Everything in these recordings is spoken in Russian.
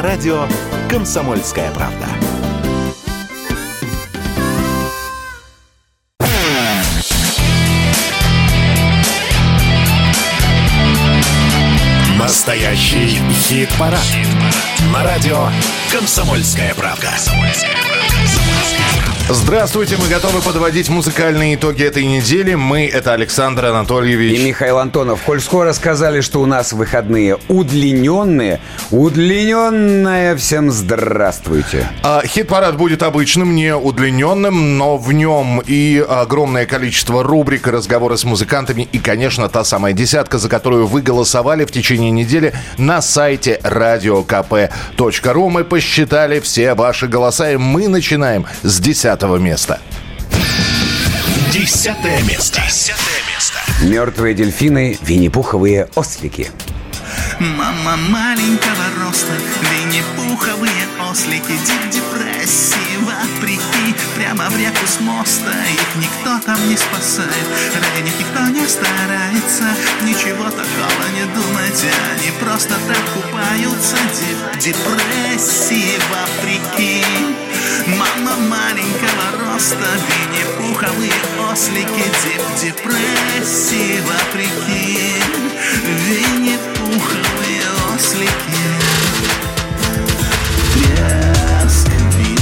на радио «Комсомольская правда». Настоящий хит-парад. Хит на радио «Комсомольская правда». «Комсомольская правда». Здравствуйте, мы готовы подводить музыкальные итоги этой недели. Мы — это Александр Анатольевич. И Михаил Антонов. Коль скоро сказали, что у нас выходные удлиненные, удлиненная всем здравствуйте. А, хит-парад будет обычным, не удлиненным, но в нем и огромное количество рубрик, разговоры с музыкантами и, конечно, та самая десятка, за которую вы голосовали в течение недели на сайте radiokp.ru. Мы посчитали все ваши голоса, и мы начинаем с десятки десятого места. Десятое место. Десятое место. Мертвые дельфины, винни-пуховые ослики. Мама маленького роста, винни-пуховые ослики, дип депрессии, вопреки, прямо в реку с моста, их никто там не спасает, ради них никто не старается, ничего такого не думайте, они просто так купаются, дип депрессии, вопреки. Мама маленького роста, винни-пуховые ослики, дип депрессии, вопреки, винни-пуховые ослики.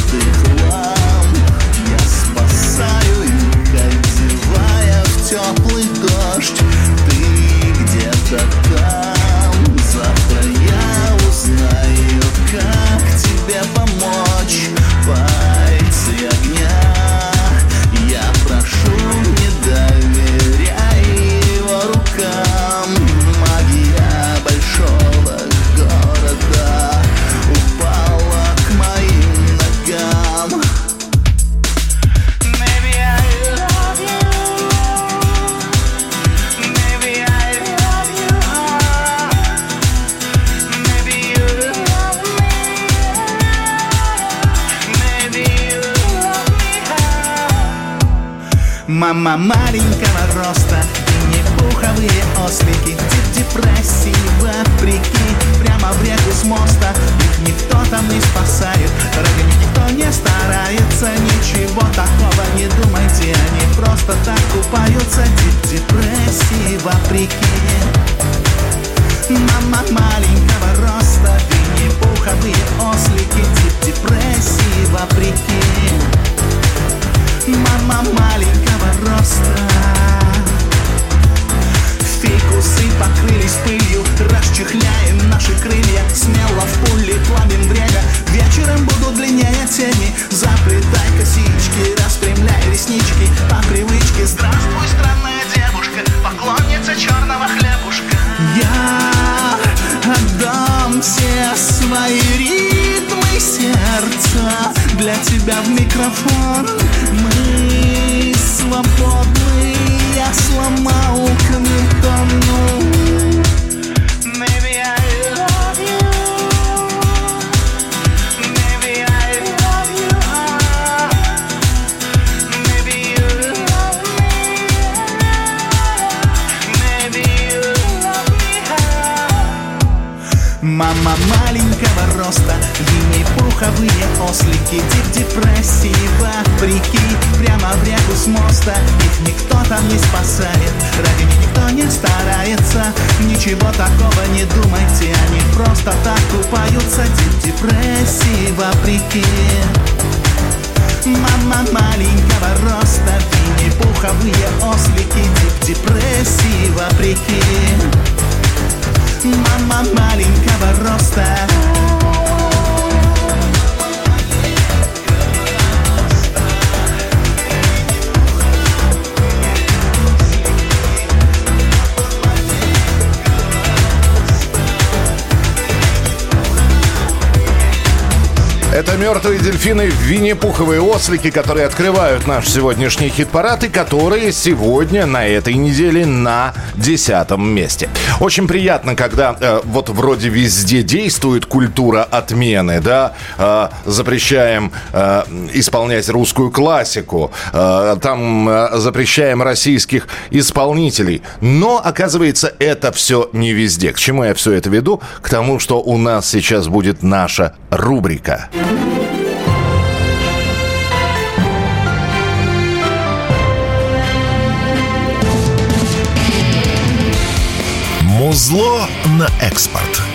Треск ламп я спасаю их, одевая в теплый дождь. Ты где-то Мама маленького роста и пуховые ослики. Дип депрессии вопреки Прямо в реку с моста. Их никто там не спасает Ради них никто не старается. Ничего такого не думайте Они просто так купаются. Дип депрессии вопреки. Мама маленького роста Винни-пуховые ослики. Дип депрессии вопреки. Мама маленького роста Фикусы покрылись пылью Расчехляем наши крылья. Смело в пули плавим время. Вечером будут длиннее тени. Заплетай косички Распрямляй реснички. По привычке Здравствуй, странная девушка. Поклонница черного хлебушка. Я отдам все свои ритмы сердца. Для тебя в микрофон Мы свободны Я сломал камертону Мама маленького роста, винни-пуховые ослики, дип депрессии вопреки, прямо в реку с моста, их никто там не спасает, ради них никто не старается, ничего такого не думайте, они просто так купаются, дип депрессии вопреки. Мама маленького роста, винни-пуховые ослики, дип депрессии вопреки. Мама маленького роста Это мертвые дельфины, винни-пуховые ослики, которые открывают наш сегодняшний хит-парад и которые сегодня на этой неделе на десятом месте. Очень приятно, когда э, вот вроде везде действует культура отмены, да, э, запрещаем э, исполнять русскую классику, э, там э, запрещаем российских исполнителей, но оказывается это все не везде. К чему я все это веду? К тому, что у нас сейчас будет наша рубрика. Музло на экспорт.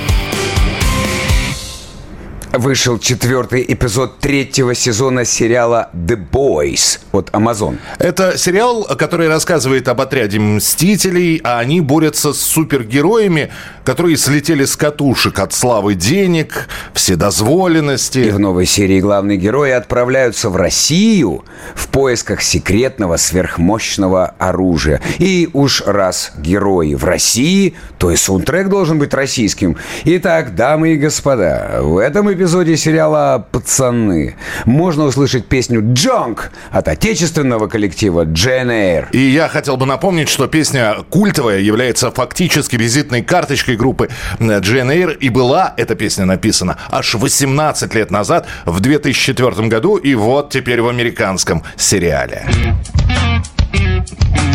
Вышел четвертый эпизод третьего сезона сериала The Boys от Amazon. Это сериал, который рассказывает об отряде мстителей, а они борются с супергероями, которые слетели с катушек от славы денег, вседозволенности. И в новой серии главные герои отправляются в Россию в поисках секретного сверхмощного оружия. И уж раз герои в России, то и саундтрек должен быть российским. Итак, дамы и господа, в этом эпизоде сериала «Пацаны» можно услышать песню «Джонг» от отечественного коллектива Джен Эйр. И я хотел бы напомнить, что песня культовая является фактически визитной карточкой группы Джен Эйр. И была эта песня написана аж 18 лет назад, в 2004 году. И вот теперь в американском сериале.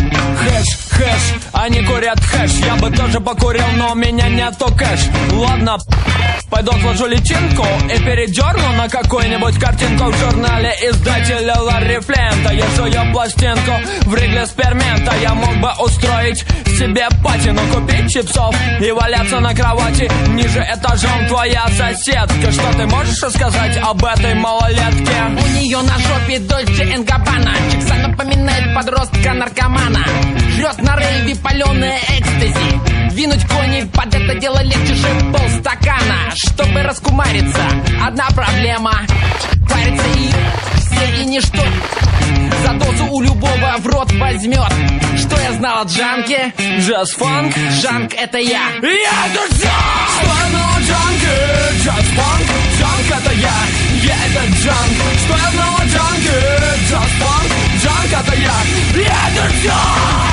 Хэш, хэш, они курят хэш. Я бы тоже покурил, но у меня нету кэш. Ладно, пойду отложу личинку И передерну на какую-нибудь картинку В журнале издателя Ларри Флента. Я жую пластинку в Ригле Спермента Я мог бы устроить себе патину Купить чипсов и валяться на кровати Ниже этажом. Твоя соседка Что ты можешь рассказать об этой малолетке? У нее на жопе Дольче Энгабана Чикса напоминает подростка наркомана Жрет на рейве паленое экстази. Двинуть кони под это дело легче, чем полстакана. Чтобы раскумариться, одна проблема. Парится и все и ничто. За дозу у любого в рот возьмет Что я знал о Джанке? Джаз фанк Джанк это я. Я это джанк! Стоя джанки, джаз фанк Джанк это я, я это джанк. Стоя на джанки, джаз фанк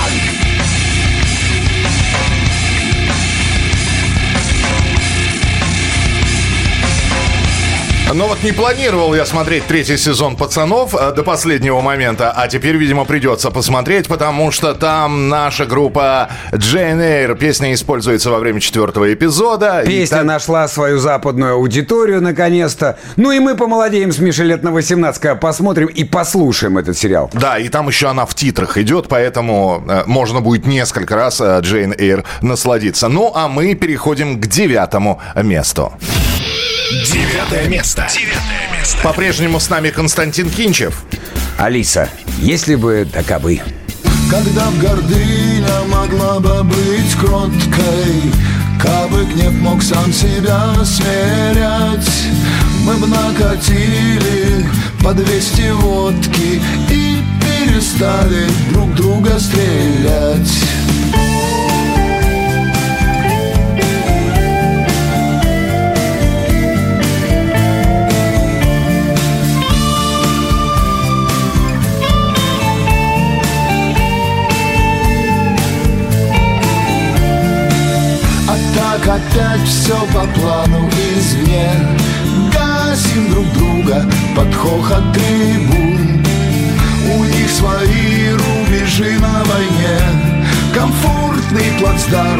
Но вот не планировал я смотреть третий сезон «Пацанов» э, до последнего момента, а теперь, видимо, придется посмотреть, потому что там наша группа Джейн Эйр. Песня используется во время четвертого эпизода. Песня так- нашла свою западную аудиторию наконец-то. Ну и мы помолодеем с Мишей лет на 18, когда посмотрим и послушаем этот сериал. Да, и там еще она в титрах идет, поэтому э, можно будет несколько раз э, Джейн Эйр насладиться. Ну, а мы переходим к девятому месту. Девятое место. Девятое место. По-прежнему с нами Константин Кинчев. Алиса, если бы да кабы. Когда б гордыня могла бы быть кроткой Кабы гнев мог сам себя смирять Мы б накатили по 200 водки И перестали друг друга стрелять по плану извне Гасим друг друга под хохот трибун. У них свои рубежи на войне. Комфортный плацдарм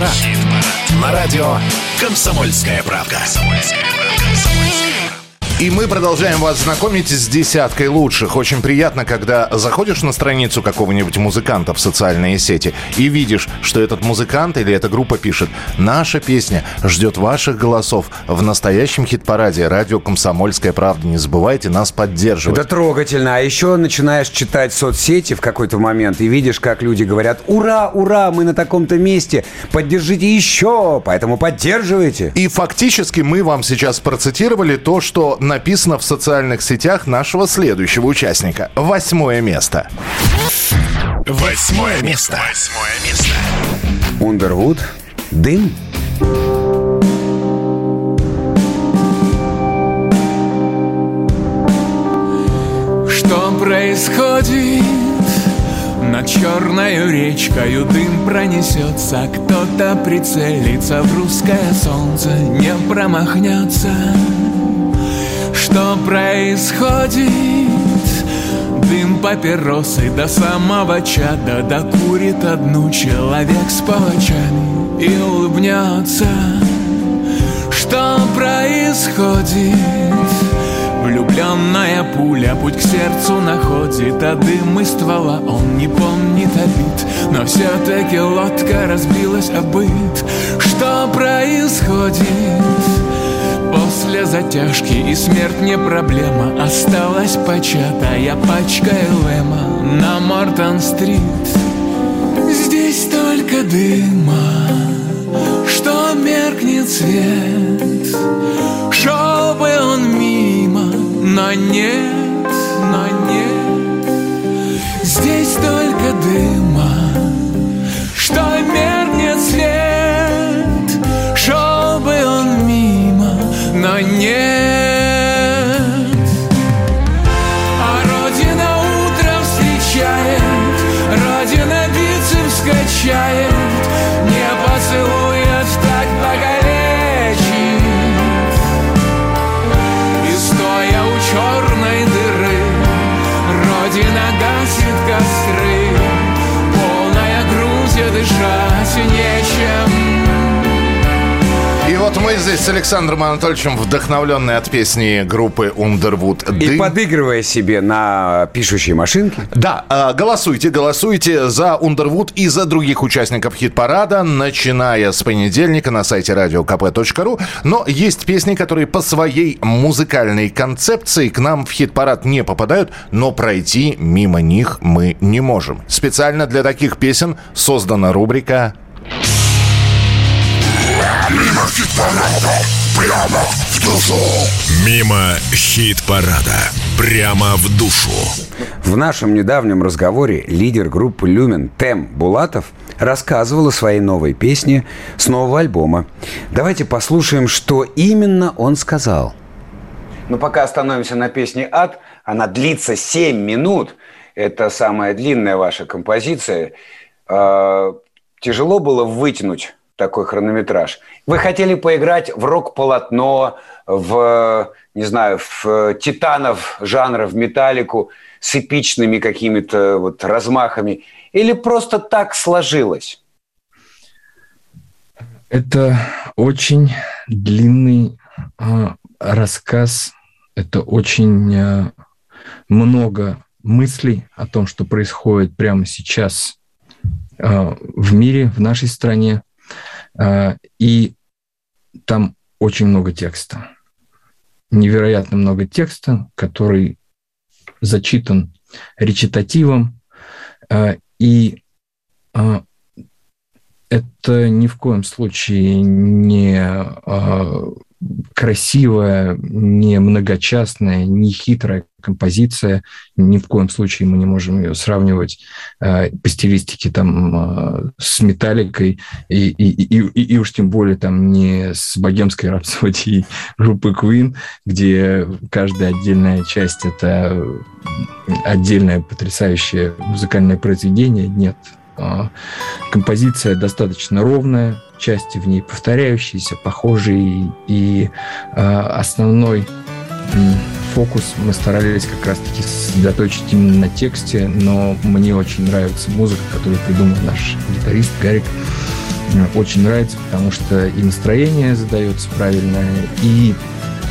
хит-парад. На радио «Комсомольская правда». И мы продолжаем вас знакомить с десяткой лучших. Очень приятно, когда заходишь на страницу какого-нибудь музыканта в социальные сети и видишь, что этот музыкант или эта группа пишет «Наша песня ждет ваших голосов в настоящем хит-параде радио «Комсомольская правда». Не забывайте нас поддерживать». Это трогательно. А еще начинаешь читать соцсети в какой-то момент и видишь, как люди говорят «Ура, ура, мы на таком-то месте, поддержите еще, поэтому поддерживайте». И фактически мы вам сейчас процитировали то, что написано в социальных сетях нашего следующего участника. Восьмое место. Восьмое место. Восьмое место. Ундервуд, дым. Что происходит? Над черною речкою дым пронесется Кто-то прицелится в русское солнце Не промахнется Что происходит? Дым папиросы до самого чада Докурит одну человек с палачами И улыбнется Что происходит? Влюбленная пуля путь к сердцу находит А дым из ствола он не помнит обид Но все-таки лодка разбилась о быт Что происходит? После затяжки и смерть не проблема. Осталась початая пачка Элэма На Мортон-стрит Здесь только дыма. Что меркнет свет? Шел бы он мимо Но нет, но нет. Здесь только дыма Но вот мы здесь с Александром Анатольевичем, вдохновленные от песни группы Underwood И «Дым». подыгрывая себе на пишущей машинке. Да, э, голосуйте, голосуйте за Underwood и за других участников хит-парада, начиная с понедельника на сайте radiokp.ru. Но есть песни, которые по своей музыкальной концепции к нам в хит-парад не попадают, но пройти мимо них мы не можем. Специально для таких песен создана рубрика Мимо хит-парада. Прямо в душу. В нашем недавнем разговоре лидер группы «Люмен» Тем Булатов рассказывал о своей новой песне с нового альбома. Давайте послушаем, что именно он сказал. Но пока остановимся на песне «Ад», она длится 7 минут. Это самая длинная ваша композиция. А, тяжело было вытянуть такой хронометраж. Вы хотели поиграть в рок-полотно, в, не знаю, в титанов жанра, в металлику с эпичными какими-то вот размахами? Или просто так сложилось? Это очень длинный э, рассказ, это очень э, много мыслей о том, что происходит прямо сейчас э, в мире, в нашей стране. Э, и там очень много текста. Невероятно много текста, который зачитан речитативом. Э, и э, это ни в коем случае не красивая, не многочастная, не хитрая композиция. Ни в коем случае мы не можем ее сравнивать э, по стилистике там э, с металликой и, и, и, и, и уж тем более там не с богемской рапсодией группы Queen, где каждая отдельная часть это отдельное потрясающее музыкальное произведение. Нет, композиция достаточно ровная, части в ней повторяющиеся, похожие, и э, основной фокус мы старались как раз-таки сосредоточить именно на тексте, но мне очень нравится музыка, которую придумал наш гитарист Гарик. Очень нравится, потому что и настроение задается правильное, и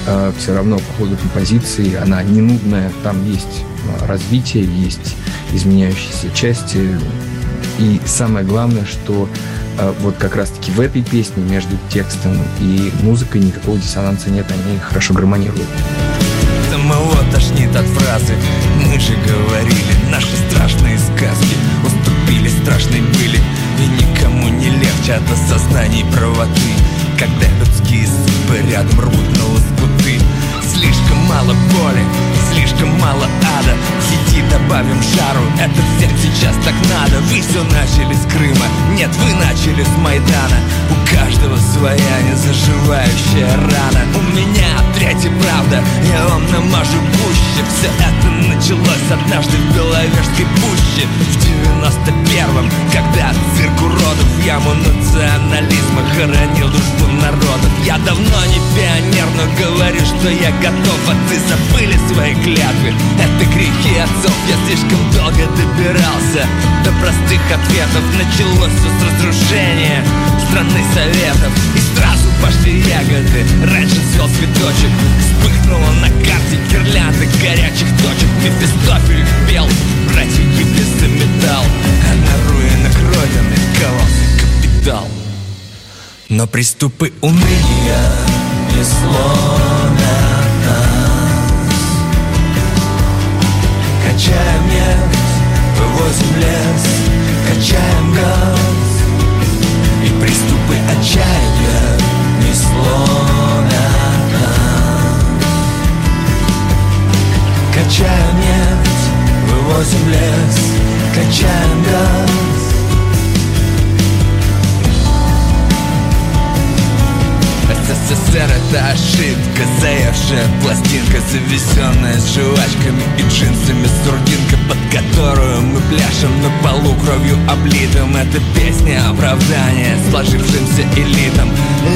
э, все равно по ходу композиции она не нудная, там есть развитие, есть изменяющиеся части, и самое главное, что а вот как раз-таки в этой песне между текстом и музыкой никакого диссонанса нет, они хорошо гармонируют. Самого тошнит от фразы. Мы же говорили, наши страшные сказки Уступили страшной были. И никому не легче от осознаний правоты Когда людские судьбы рядом рвут на лоскуты. Слишком мало боли, слишком мало ада. Сиди, добавим жару, это всем сейчас так надо. Вы все начали с Крыма, нет, вы начали с Майдана. У каждого своя незаживающая рана. У меня третья правда, я вам намажу гуще. Все это началось однажды в Беловежской пуще. В девяносто первом, когда цирк уродов яму национализма Хоронил дружбу народов. Я давно не пионер, но говорю, что я готов а ты забыли свои клятвы. Это грехи отцов, я слишком долго добирался. До простых ответов началось все с разрушения Страны советов. И сразу пошли ягоды. Раньше свел цветочек Вспыхнула на карте гирлянды горячих точек Мефистофель пел Братья Ебисы металл. А на руинах родины ковался капитал. Но приступы уныния не сломят Качаем нефть, вывозим лес, качаем газ. И приступы отчаяния не Качаем нефть, вывозим лес, качаем газ. СССР это ошибка Заевшая пластинка, завезенная с жвачками и джинсами Сурдинка, под которую мы пляшем на полу кровью облитым. Это песня оправдания сложившимся элитам.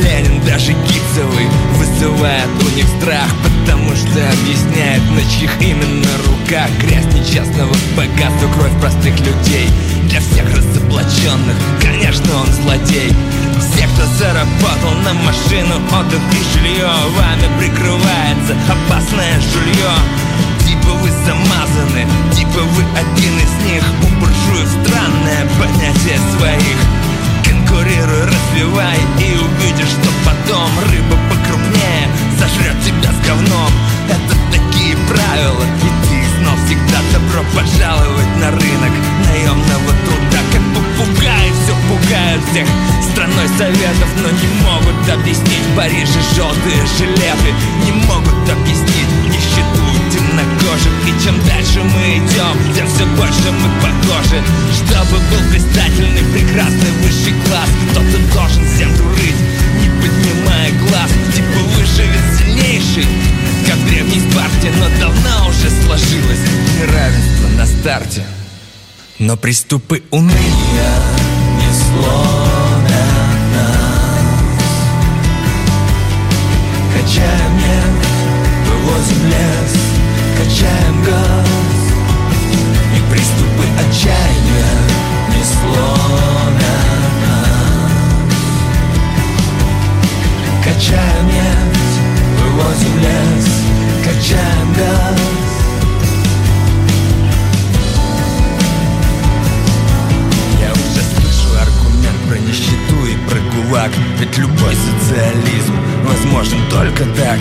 Ленин даже Гипсовый вызывает у них страх Потому что объясняет, на чьих именно руках Грязь нечестного богатства, кровь простых людей Для всех разоблаченных, конечно он злодей. Все, кто заработал на машину, отдых и жилье Вами прикрывается опасное жулье Типа вы замазаны, типа вы один из них. У буржуев странное понятие своих. Конкурируй, развивай и увидишь, что потом Рыба покрупнее сожрет тебя с говном. Это такие правила, и ты знал всегда добро пожаловать на рынок Наемного труда, как попугай, все пугают всех. Страной советов, но не могут объяснить. В Париже желтые жилеты Не могут объяснить прожит И чем дальше мы идем, тем все больше мы похожи. Чтобы был блистательный, прекрасный высший класс То ты должен всем дурить, не поднимая глаз? Типа выживет сильнейший, как в древней Спарте Но давно уже сложилось. Неравенство на старте Но приступы уныния не сломят нас. Качаем нефть, вывозим лес. Качаем газ И приступы отчаяния не сломят нас? Качаем нефть, вывозим лес Качаем газ. Я уже слышу аргумент про нищету и про гулаг Ведь любой социализм возможен только так.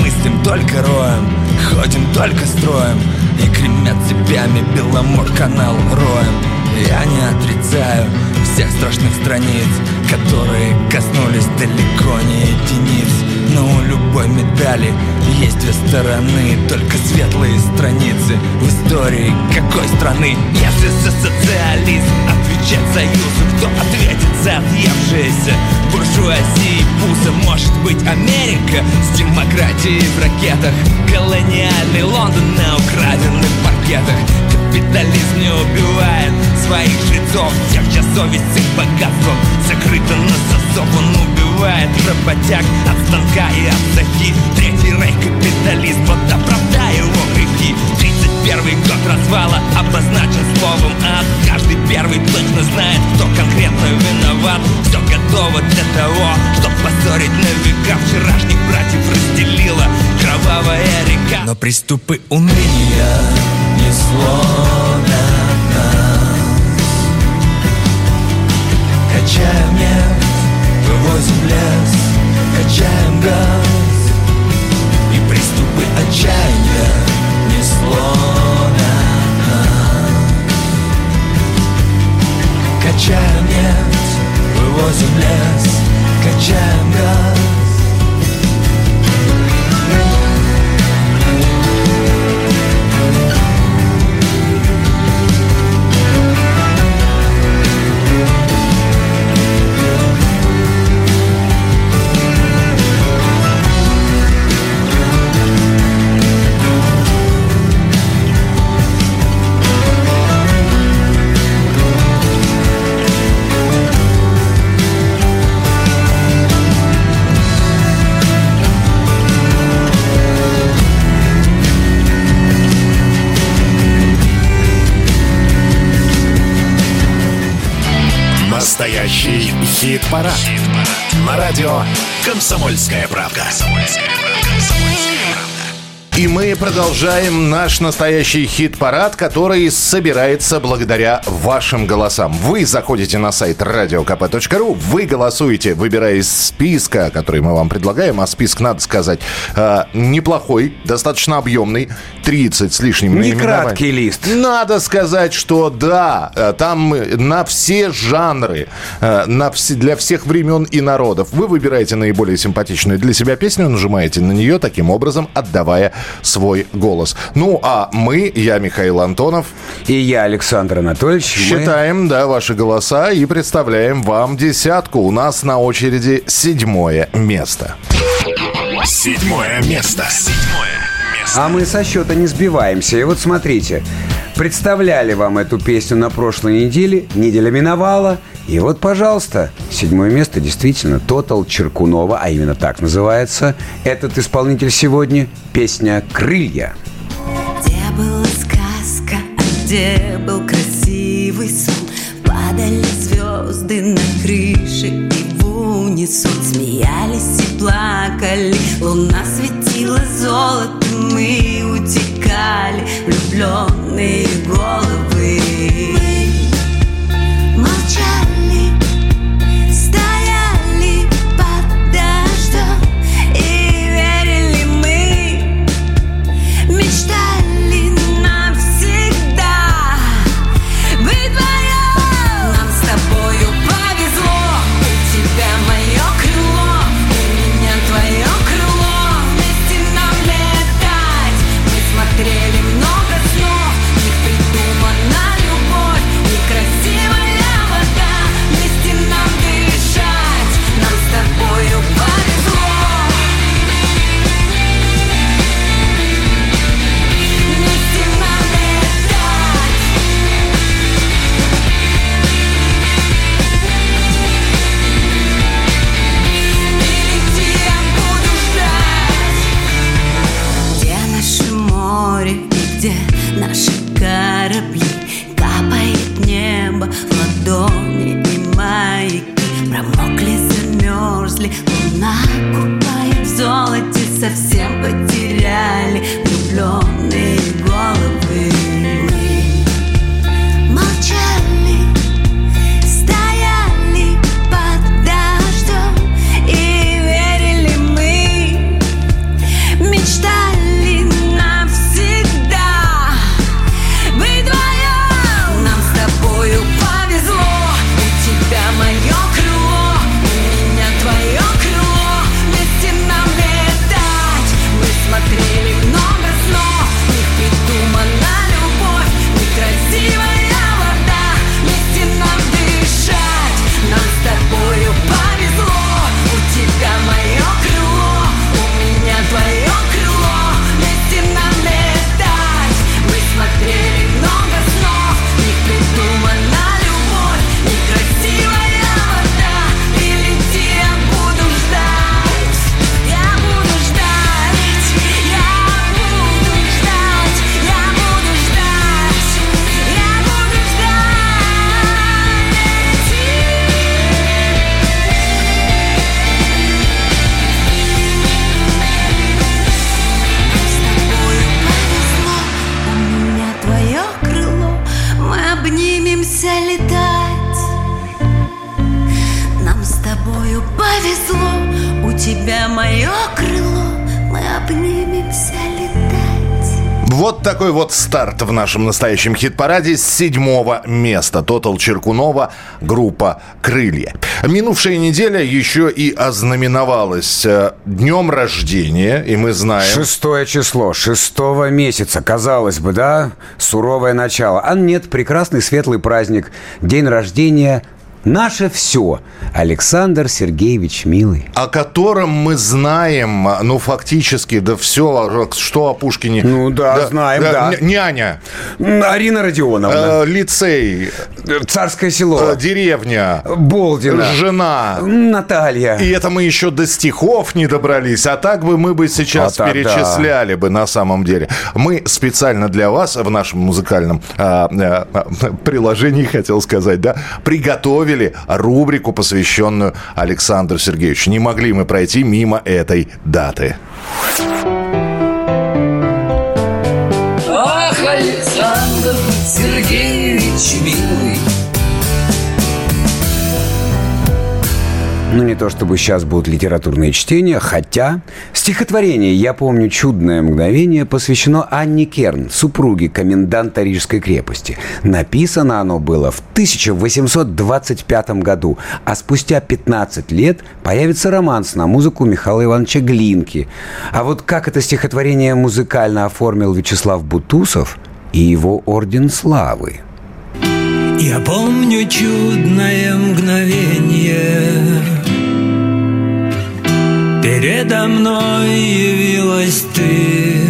Мыслим только роем, ходим только строем И кремят цепями Беломор-канал роем. Я не отрицаю всех страшных страниц Которые коснулись далеко не единиц Но у любой медали есть две стороны Только светлые страницы в истории какой страны? Если за социализм отвечать союзу Кто ответит за отъевшиеся буржуазии? Пузо Может быть Америка с демократией в ракетах? Колониальный Лондон на украденных паркетах Капитализм не убивает своих жрецов. Тех, чья совесть их богатством закрыта на засов. Он убивает работяг от станка и от захи Третий рейх капитализм, вот оправдай его грехи 31 год развала обозначен словом ад. Каждый первый точно знает, кто конкретно виноват. Все готово для того, чтобы поссорить на века. Вчерашних братьев разделила кровавая река. Но приступы уныния не сломят нас. Качаем нефть, вывозим лес, качаем газ. И приступы отчаяния не сломят нас. Качаем нефть, вывозим лес, качаем газ хит-парад. На радио «Комсомольская правда». И мы продолжаем наш настоящий хит-парад, который собирается благодаря вашим голосам. Вы заходите на сайт radiokp.ru, вы голосуете, выбирая из списка, который мы вам предлагаем, а список, надо сказать, э, неплохой, достаточно объемный, 30 с лишним Не краткий лист. Надо сказать, что да, э, там на все жанры, э, на все, для всех времен и народов. Вы выбираете наиболее симпатичную для себя песню, нажимаете на нее, таким образом отдавая свой голос. Ну, а мы, я Михаил Антонов, И я, Александр Анатольевич. мы- считаем, да, ваши голоса и представляем вам десятку. У нас на очереди седьмое место. Седьмое место. Седьмое место. А мы со счета не сбиваемся. И вот смотрите, представляли вам эту песню на прошлой неделе, неделя миновала, и вот, пожалуйста, седьмое место действительно Тотал Черкунова, а именно так называется этот исполнитель сегодня, песня «Крылья». Где была сказка, а где был красивый сон? Падали звезды на крыши и унисон Смеялись и плакали, луна светила золотом Мы утекали, влюбленные головы. Мы старт в нашем настоящем хит-параде с седьмого места. Тотал Черкунова, группа «Крылья». Минувшая неделя еще и ознаменовалась э, днем рождения, и мы знаем... Шестое число, шестого месяца, казалось бы, да? Суровое начало. А нет, прекрасный светлый праздник. День рождения Наше все. Александр Сергеевич Милый. О котором мы знаем, ну, фактически, да все, что о Пушкине. Ну да, знаем, да. н- Няня, Арина Родионовна. э, лицей, Царское село. э, деревня, Болдина. жена. Наталья. И это мы еще до стихов не добрались, а так бы мы бы сейчас А перечисляли бы на самом деле. Мы специально для вас в нашем музыкальном а, а, а, приложении, хотел сказать, да, приготовили рубрику, посвященную Александру Сергеевичу. Не могли мы пройти мимо этой даты. Ах, Александр Сергеевич милый Ну, не то чтобы сейчас будут литературные чтения, хотя стихотворение «Я помню чудное мгновение» посвящено Анне Керн, супруге коменданта Рижской крепости. Написано оно было в 1825 году, а спустя 15 лет появится романс на музыку Михаила Ивановича Глинки. А вот как это стихотворение музыкально оформил Вячеслав Бутусов и его Орден Славы – Я помню чудное мгновение Передо мной явилась ты.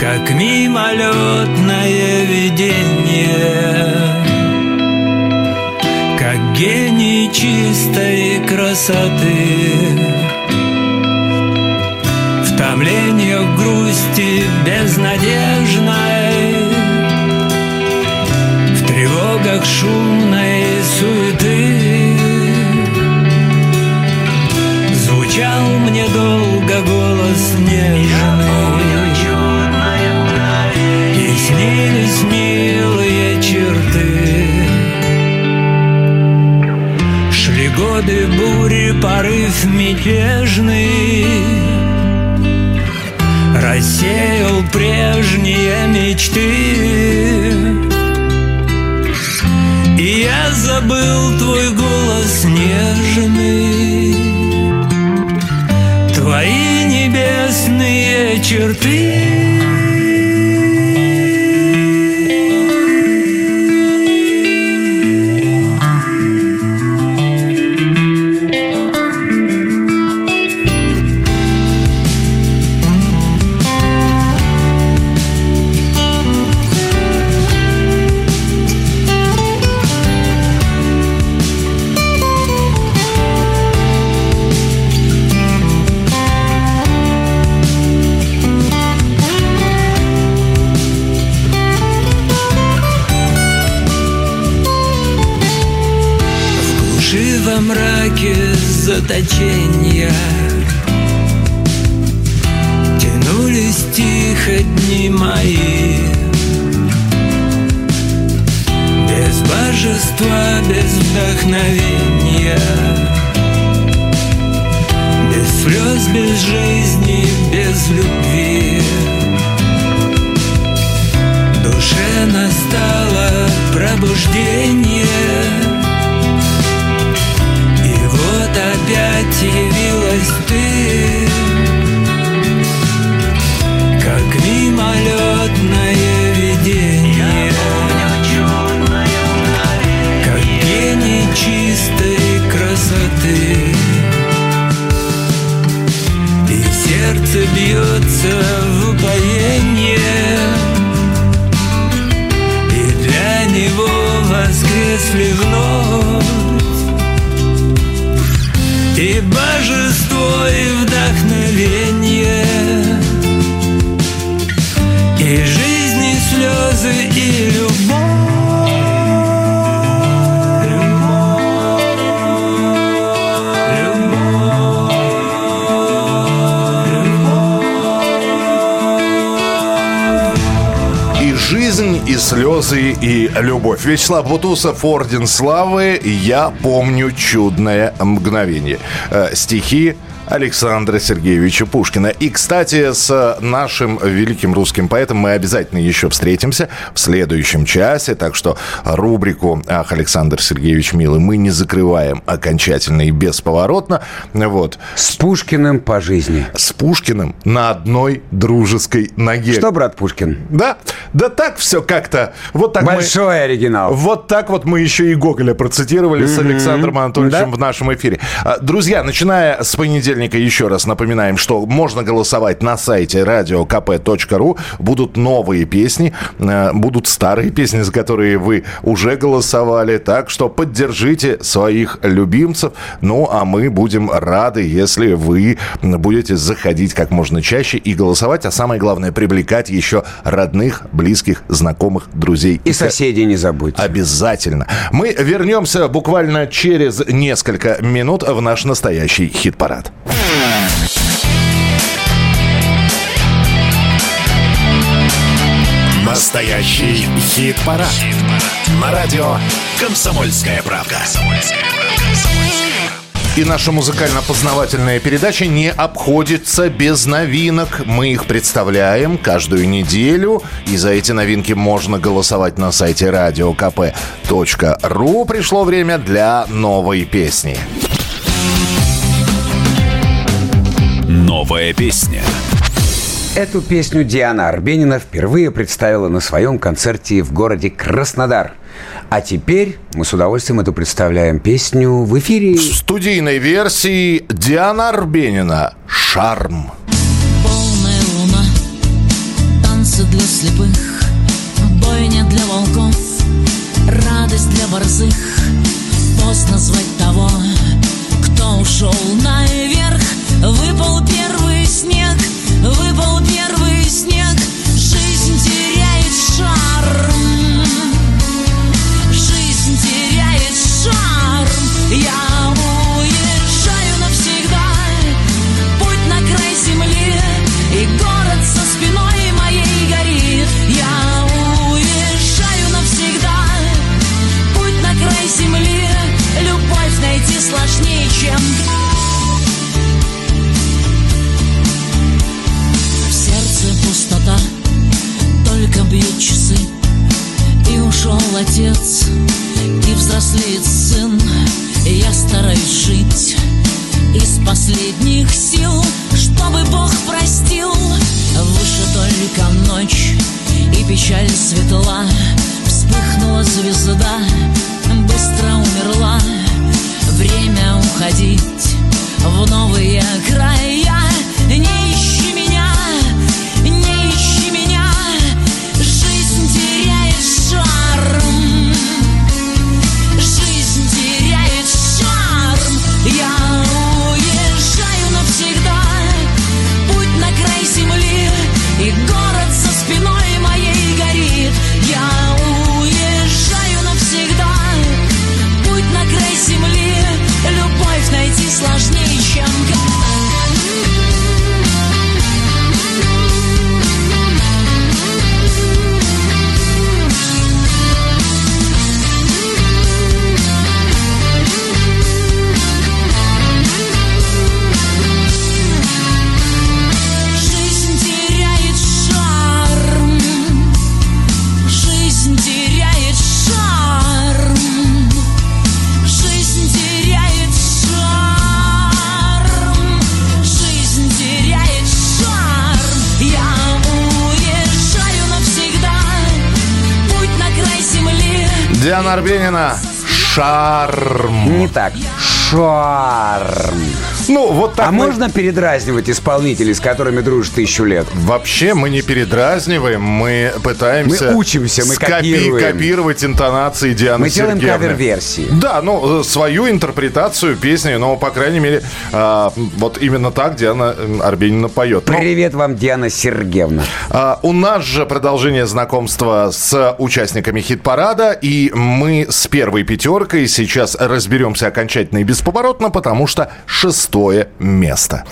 Как мимолетное видение. Как гений чистой красоты. В томлениях грусти безнадежной. В тревогах шумной суеты долго голос нежный. И снились милые черты. Шли годы бури, порыв мятежный. Рассеял прежние мечты. И я забыл твой голос нежный черты вдохновения Без слез, без жизни, слезы, и любовь. Вячеслав Бутусов, Орден Славы. Я помню чудное мгновение. Э, стихи Александра Сергеевича Пушкина. И, кстати, с нашим великим русским поэтом мы обязательно еще встретимся в следующем часе. Так что рубрику «Ах, Александр Сергеевич милый» мы не закрываем окончательно и бесповоротно. Вот. С Пушкиным по жизни. С Пушкиным на одной дружеской ноге. Что, брат Пушкин? Да, да так все как-то. Вот так Большой мы, оригинал. Вот так вот мы еще и Гоголя процитировали с Мгм. Александром Анатольевичем Да. в нашем эфире. А, Друзья, начиная с понедельника, еще раз напоминаем, что можно голосовать на сайте radiokp.ru. Будут новые песни, э, будут старые песни, за которые вы уже голосовали. Так что поддержите своих любимцев. Ну, а мы будем рады, если вы будете заходить как можно чаще и голосовать. А самое главное, привлекать еще родных, близких, знакомых, друзей. И соседей не забудь. Обязательно. Мы вернемся буквально через несколько минут в наш настоящий хит-парад. Настоящий хит-парад. На радио «Комсомольская правда». И наша музыкально-познавательная передача не обходится без новинок. Мы их представляем каждую неделю. И за эти новинки можно голосовать на сайте radiokp.ru. Пришло время для новой песни. Новая песня. Эту песню Диана Арбенина впервые представила на своем концерте в городе Краснодар. А теперь мы с удовольствием эту представляем песню в эфире. В студийной версии Диана Арбенина «Шарм». Полная луна, танцы для слепых, бойня для волков, радость для борзых. Поздно звать того, кто ушел наверх. Выпал отец, и взрослеет сын. Я стараюсь жить из последних сил, чтобы Бог простил. Выше только ночь, и печаль светла. Вспыхнула звезда, быстро умерла. Время уходить в новые края. Диана Арбенина. Шарм. Не так. Шарм. Ну, вот так А мы- можно передразнивать исполнителей, с которыми дружишь тысячу лет? Вообще мы не передразниваем, мы пытаемся... Мы учимся, мы скопи- копируем. копировать интонации Дианы Мы делаем Сергеевны. кавер-версии. Да, ну, э, свою интерпретацию песни, но, по крайней мере, а, вот именно так Диана Арбенина поет. Ну, Привет вам, Диана Сергеевна. а, у нас же продолжение знакомства с участниками хит-парада, и мы с первой пятеркой сейчас разберемся окончательно и бесповоротно, потому что шестое место.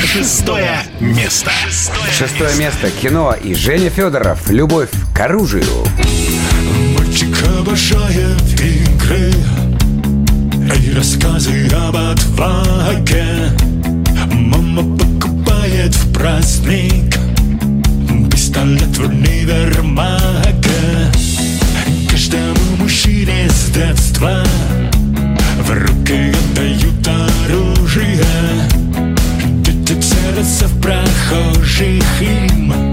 Шестое место. Шестое место. Кино и Женя Федоров. Любовь к оружию. Мальчик обожает игры И рассказы об отваге Мама покупает в праздник Пистолет в универмаге Каждому мужчине с детства В руки отдают оружие Дети целятся в прохожих Плюшевый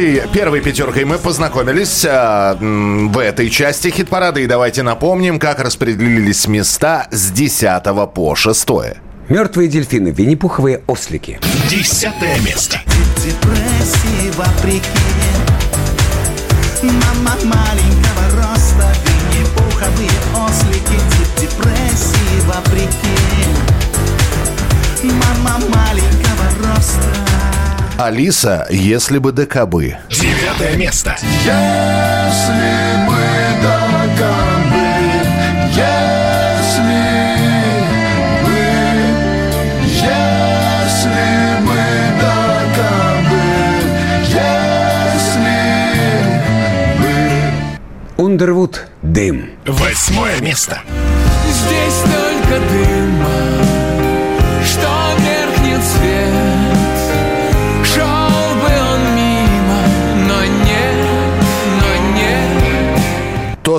пятеркой, первой пятеркой мы познакомились а, в этой части хит-парада. И давайте напомним, как распределились места с 10 по 6. Мертвые дельфины, винни-пуховые ослики. Десятое место. депрессии вопреки Мама маленького роста Винни-пуховые ослики депрессии вопреки Мама маленького роста Алиса, если бы до кобы. Девятое место. Если мы до кобы, если мы, если мы до кобы, если мы Ундервуд. Дым. Восьмое место. Здесь только дыма,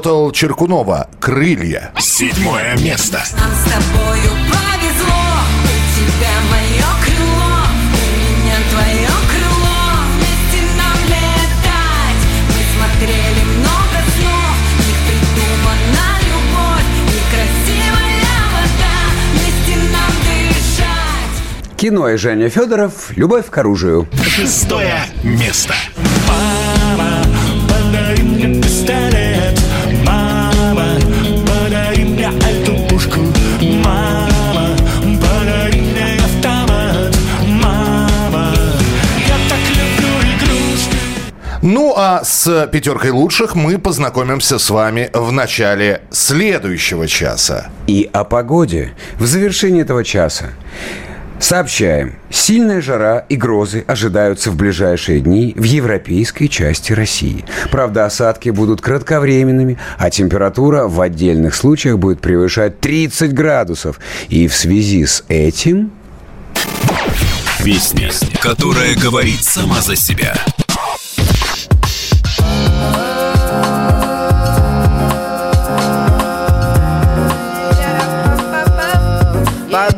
Работал Черкунова. Крылья. Седьмое место. Нам с тобою повезло. У тебя мое крыло, у меня твое крыло. Вместе нам летать. Мы смотрели много снов. Их придумана любовь и красивая вода. Вместе нам дышать. Кино и Женя Федоров. Любовь к оружию. Шестое место. Пора подарим мне пистолет. А с пятеркой лучших мы познакомимся с вами в начале следующего часа. И о погоде в завершении этого часа. Сообщаем, сильная жара и грозы ожидаются в ближайшие дни в европейской части России. Правда, осадки будут кратковременными, а температура в отдельных случаях будет превышать 30 градусов. И в связи с этим... Песня, которая говорит сама за себя.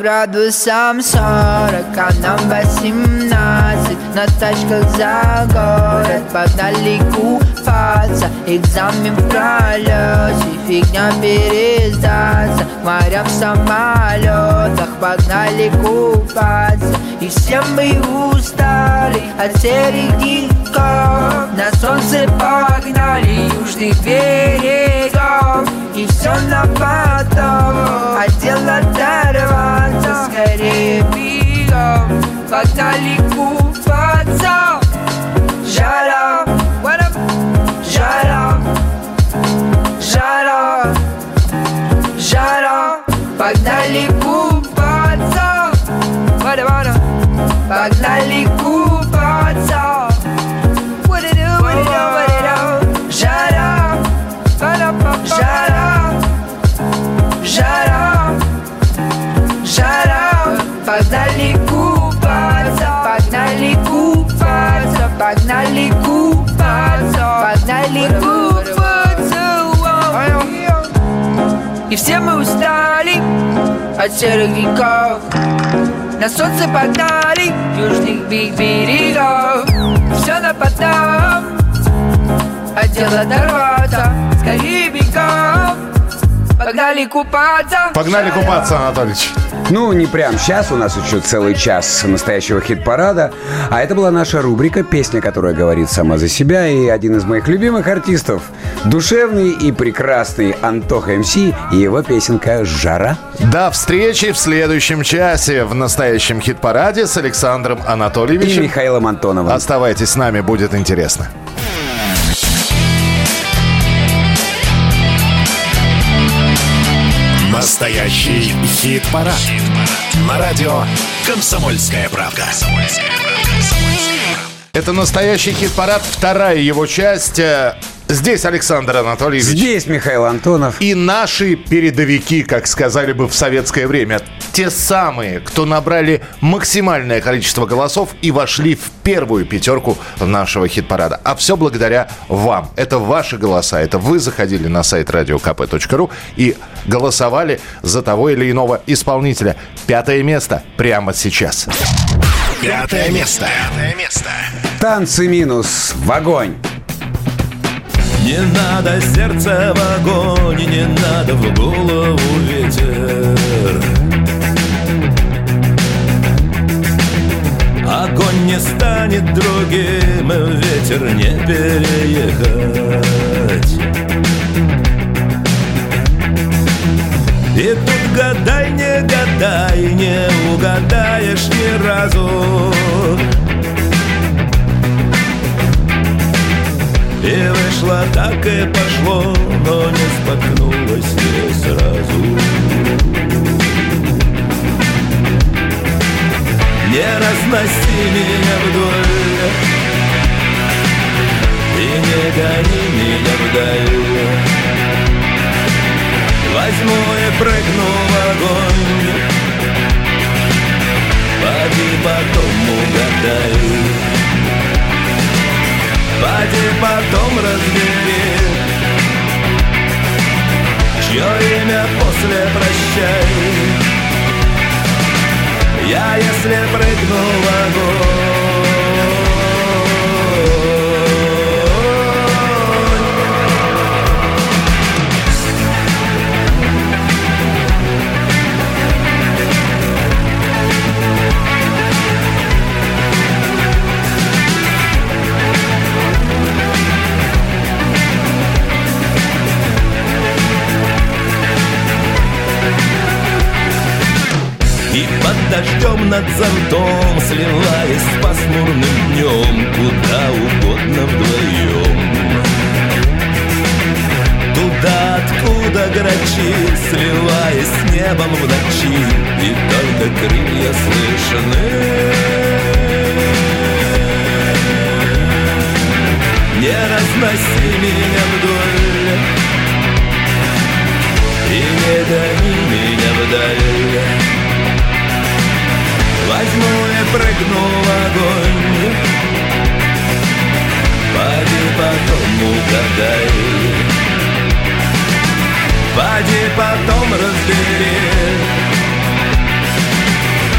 Градусам 40, а нам 18 На тачках за город Погнали купаться. Экзамен в пролете Фигня пересдаться. К морям в самолетах Погнали купаться. И все мы устали От серых деньков На солнце погнали Южных берегов И все на потом. А дело дорваться Скорее бегом Погнали купаться Жара What up? Жара Жара Жара Погнали От серых веков. На солнце погнали Южных бе- берегов. Все на потом А дело дорваться Скорее бегом Погнали купаться Погнали купаться, Анатольевич. Ну, не прям сейчас, у нас еще целый час настоящего хит-парада. А это была наша рубрика «Песня, которая говорит сама за себя». И один из моих любимых артистов, душевный и прекрасный Антоха МС и его песенка «Жара». До встречи в следующем часе в настоящем хит-параде с Александром И Анатольевичем. Михаилом Антоновым. Оставайтесь с нами, будет интересно. Настоящий хит-парад. На радио «Комсомольская правда». Это настоящий хит-парад, вторая его часть. Здесь Александр Анатольевич. Здесь Михаил Антонов. И наши передовики, как сказали бы в советское время, те самые, кто набрали максимальное количество голосов и вошли в первую пятерку нашего хит-парада. А все благодаря вам. Это ваши голоса. Это вы заходили на сайт radiokp.ru и голосовали за того или иного исполнителя. Пятое место прямо сейчас. Пятое место. Пятое место. Танцы минус в огонь. Не надо сердце в огонь, не надо в голову ветер. Огонь не станет другим, ветер не переехать. И тут гадай, не гадай, не угадаешь ни разу. И вышло так и пошло, но не споткнулось не сразу. Не разноси меня вдоль И не гони меня вдаль Возьму и прыгну в огонь Поди потом угадай Поди потом разбери Чье имя после прощай? Я если прыгну в огонь дождем над зонтом Сливаясь с пасмурным днем. Куда угодно вдвоем. Туда, откуда грачи Сливаясь с небом в ночи. И только крылья слышны. Не разноси меня вдоль. И не гони меня вдаль Возьму и в огонь. Поди потом угадай Поди потом разбери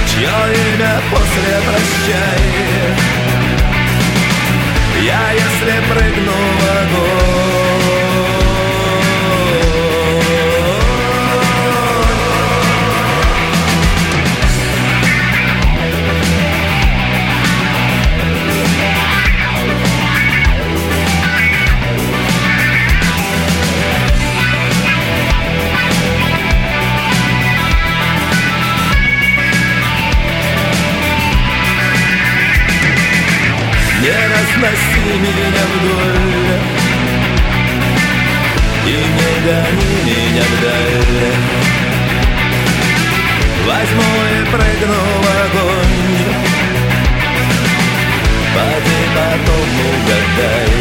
Чье имя после прощай. Я если прыгну в огонь меня вдоль. И не гони меня вдаль. Возьму и прыгну в огонь. Поди потом угадай.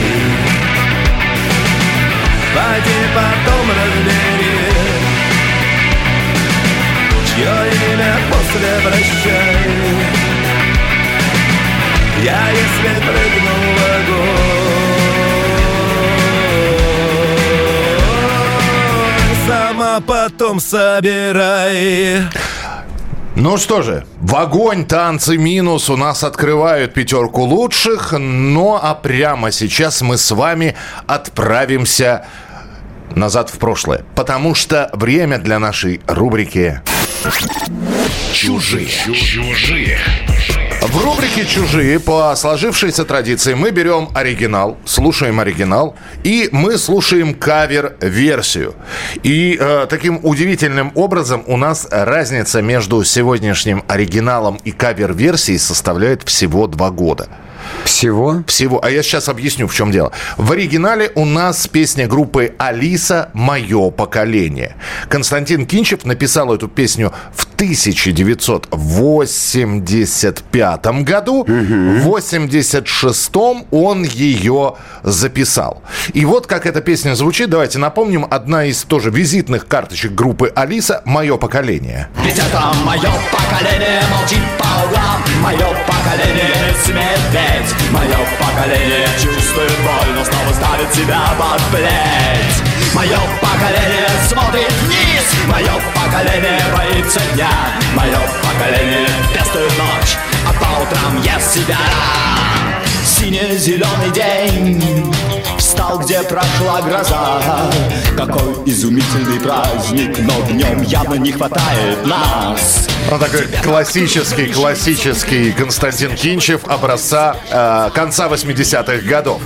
Поди потом разбери Чье имя после прощай я если прыгну в огонь Сама потом собирай Ну что же, в огонь, танцы, минус у нас открывают пятерку лучших. Ну а прямо сейчас мы с вами отправимся назад в прошлое. Потому что время для нашей рубрики Чужие. Чужие. В рубрике «Чужие» по сложившейся традиции мы берем оригинал, слушаем оригинал, и мы слушаем кавер-версию. И э, таким удивительным образом у нас разница между сегодняшним оригиналом и кавер-версией составляет всего два года. Всего? Всего. А я сейчас объясню, в чем дело. В оригинале у нас песня группы «Алиса. Мое поколение». Константин Кинчев написал эту песню в 1985 году. В 86 он ее записал. И вот как эта песня звучит, давайте напомним. Одна из тоже визитных карточек группы «Алиса. Мое поколение». Ведь это мое поколение молчит по углам Мое поколение смерть Мое поколение чувствует боль, но снова ставит себя под плеть Мое поколение смотрит вниз. Мое поколение боится дня. Мое поколение пестует ночь А по утрам ест себя Сине-зеленый день Встал, где прошла гроза. Какой изумительный праздник Но в нем явно не хватает нас Он такой классический, классический Константин Кинчев образца э, конца 80-х годов.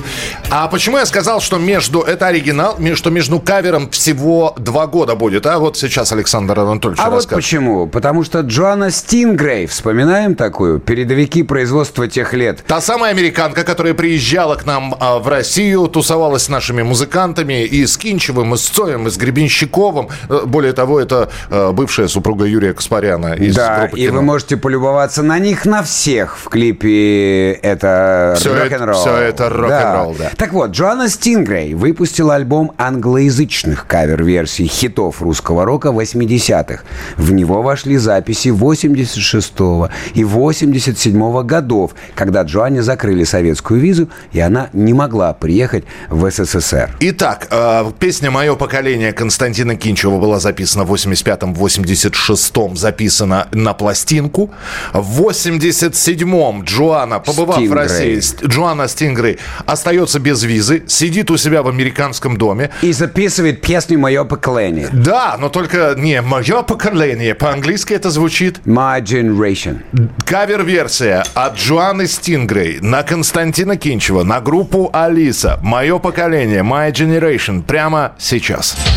А почему я сказал, что между это оригинал, что между кавером всего два года будет? А вот сейчас Александр Анатольевич А вот расскажет. почему? Потому что Джоанна Стингрей, вспоминаем такую? Передовики производства тех лет. Та самая американка, которая приезжала к нам а, в Россию, тусовалась с нашими музыкантами и с Кинчевым, и с Цоем, и с Гребенщиковым. Э, Более того, это э, бывшая супруга Юрия Каспаряна из да, группы и «Кино». вы можете полюбоваться на них на всех в клипе «Это рок-н-ролл». всё это рок-н-ролл, да. Так вот, Джоанна Стингрей выпустила альбом англоязычных кавер-версий хитов русского рока 80-х. В него вошли записи 86-го и 87-го годов, когда Джоанне закрыли советскую визу, и она не могла приехать в СССР. Итак, э, песня «Мое поколение» Константина Кинчева была записана в 85-м, 86-м, записана на пластинку. В 87-м Джоанна, побывав в Стингрей. России, Ст- Джоанна Стингрей остается без визы, сидит у себя в американском доме. И записывает песню «Мое поколение». Да, но только не «Мое поколение», по-английски это звучит My Generation. Кавер-версия от Джоанны Стингрей на Константина Кинчева, на группу Алиса. Мое поколение, My Generation. Прямо сейчас. Too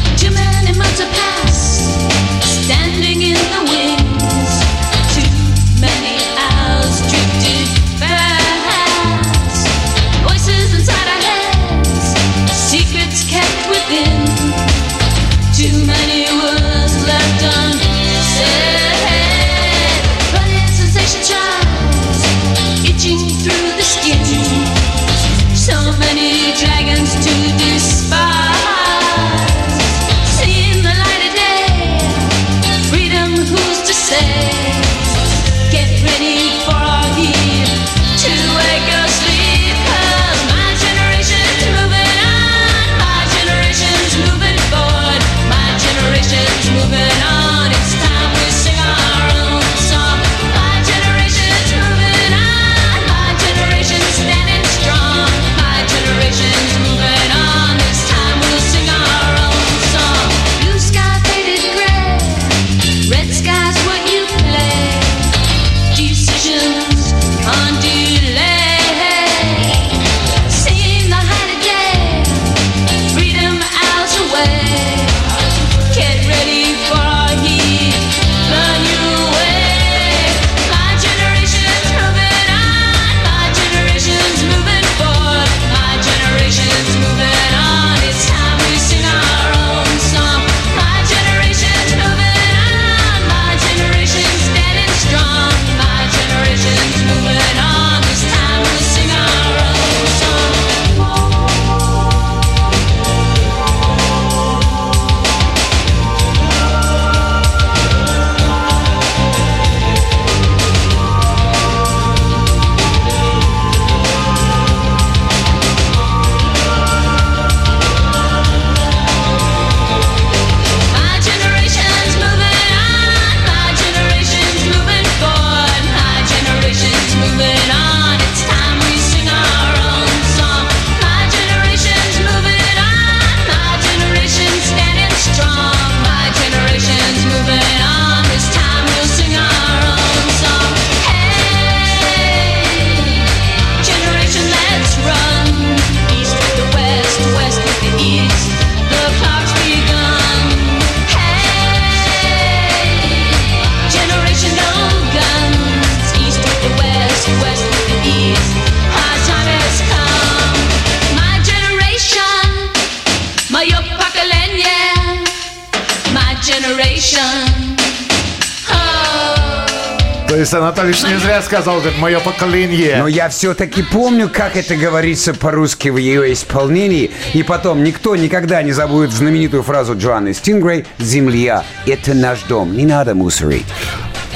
сказал, говорит, мое поколение. Но я все-таки помню, как это говорится по-русски в ее исполнении. И потом, никто никогда не забудет знаменитую фразу Джоанны Стингрей «Земля – это наш дом, не надо мусорить».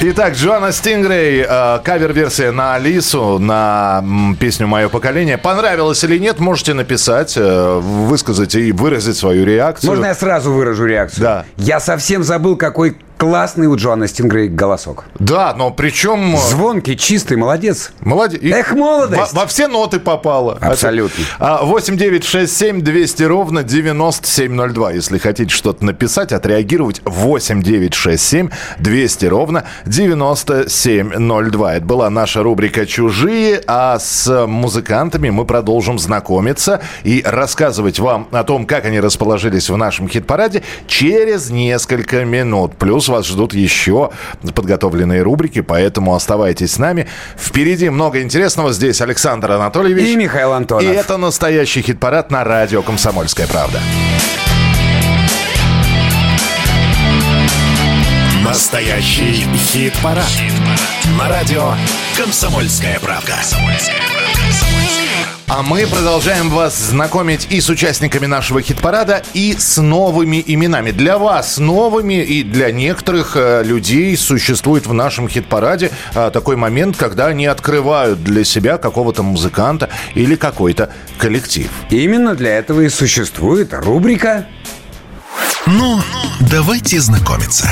Итак, Джоанна Стингрей, э, кавер-версия на Алису, на м, песню «Мое поколение». Понравилось или нет, можете написать, э, высказать и выразить свою реакцию. Можно я сразу выражу реакцию? Да. Я совсем забыл, какой классный у Джоанны Стингрей голосок. Да, но причем... Звонкий, чистый, молодец. Молодец. Эх, молодость! Во, во все ноты попало. Абсолютно. А, 8 9 6 7 200 ровно 9702. Если хотите что-то написать, отреагировать, 8 9 6 7 200 ровно 9702. Это была наша рубрика «Чужие», а с музыкантами мы продолжим знакомиться и рассказывать вам о том, как они расположились в нашем хит-параде через несколько минут. Плюс вас ждут еще подготовленные рубрики, поэтому оставайтесь с нами. Впереди много интересного. Здесь Александр Анатольевич. И Михаил Антонов. И это настоящий хит-парад на радио «Комсомольская правда». Настоящий хит-парад. На радио «Комсомольская правда». А мы продолжаем вас знакомить и с участниками нашего хит-парада, и с новыми именами. Для вас новыми и для некоторых э, людей существует в нашем хит-параде э, такой момент, когда они открывают для себя какого-то музыканта или какой-то коллектив. Именно для этого и существует рубрика Ну, давайте знакомиться.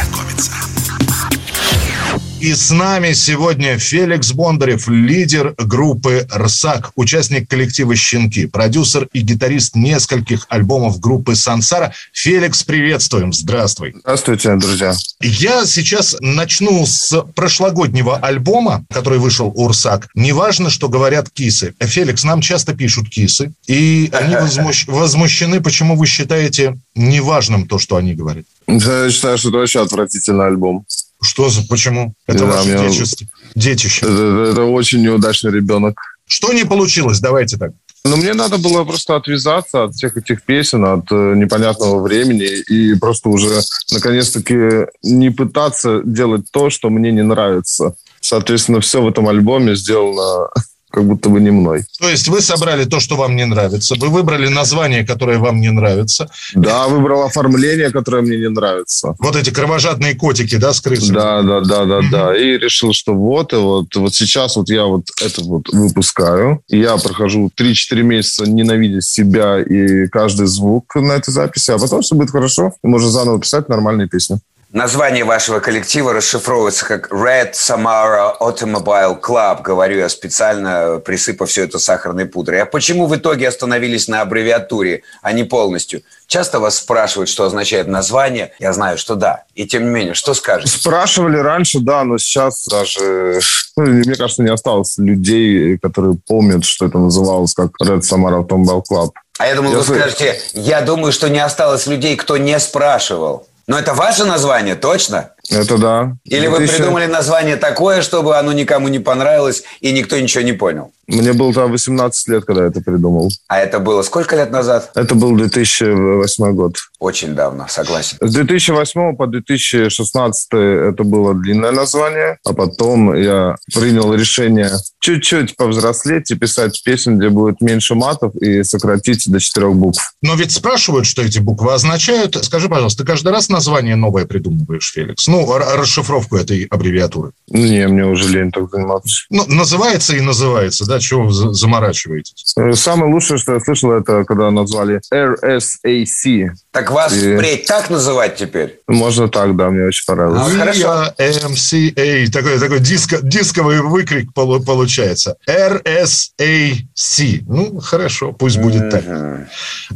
И с нами сегодня Феликс Бондарев, лидер группы «РСАК», участник коллектива «Щенки», продюсер и гитарист нескольких альбомов группы «Сансара». Феликс, приветствуем, здравствуй. Здравствуйте, друзья. Я сейчас начну с прошлогоднего альбома, который вышел у «РСАК». Неважно, что говорят кисы. Феликс, нам часто пишут кисы, и они возмущ- возмущены, почему вы считаете неважным то, что они говорят. Я считаю, что это вообще отвратительный альбом. Что за, почему? Это Не ваше мне- детище. детище. Это, это- это очень неудачный ребенок. Что не получилось? Давайте так. Но мне надо было просто отвязаться от всех этих песен, от э, непонятного времени и просто уже наконец-таки не пытаться делать то, что мне не нравится. Соответственно, все в этом альбоме сделано как будто бы не мной. То есть вы собрали то, что вам не нравится, вы выбрали название, которое вам не нравится. Да, выбрал оформление, которое мне не нравится. Вот эти кровожадные котики, да, с крысами? Да, да, да, да, да. И решил, что вот, и вот, вот сейчас вот я вот это вот выпускаю. Я прохожу 3-4 месяца ненавидя себя и каждый звук на этой записи, а потом все будет хорошо, и можно заново писать нормальные песни. Название вашего коллектива расшифровывается как Red Samara Automobile Club. Говорю я специально, присыпав все это сахарной пудрой. А почему в итоге остановились на аббревиатуре, а не полностью? Часто вас спрашивают, что означает название. Я знаю, что да. И тем не менее, что скажете? Спрашивали раньше, да, но сейчас даже, ну, мне кажется, не осталось людей, которые помнят, что это называлось как Red Samara Automobile Club. А я думал, Я вы скажете, я думаю, что не осталось людей, кто не спрашивал. Но это ваше название, точно? Это да. Или вы 2000 придумали название такое, чтобы оно никому не понравилось и никто ничего не понял? Мне было там 18 лет, когда я это придумал. А это было сколько лет назад? Это был 2008 год. Очень давно, согласен. С 2008 по 2016 это было длинное название, а потом я принял решение чуть-чуть повзрослеть и писать песню, где будет меньше матов и сократить до четырех букв. Но ведь спрашивают, что эти буквы означают. Скажи, пожалуйста, ты каждый раз название новое придумываешь, Феликс? Ну, расшифровку этой аббревиатуры. Не, мне уже лень так заниматься. Ну, называется и называется, да? Чего вы за- заморачиваетесь? Э, Самое лучшее, что я слышал, это когда назвали RSAC. Так вас И впредь так называть теперь? Можно так, да, мне очень понравилось. хорошо. MCA. Такой, такой диско, дисковый выкрик полу- получается. RSAC. Ну, хорошо, пусть будет так.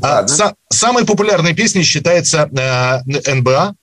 А, са- самой популярной песней считается э, НБА.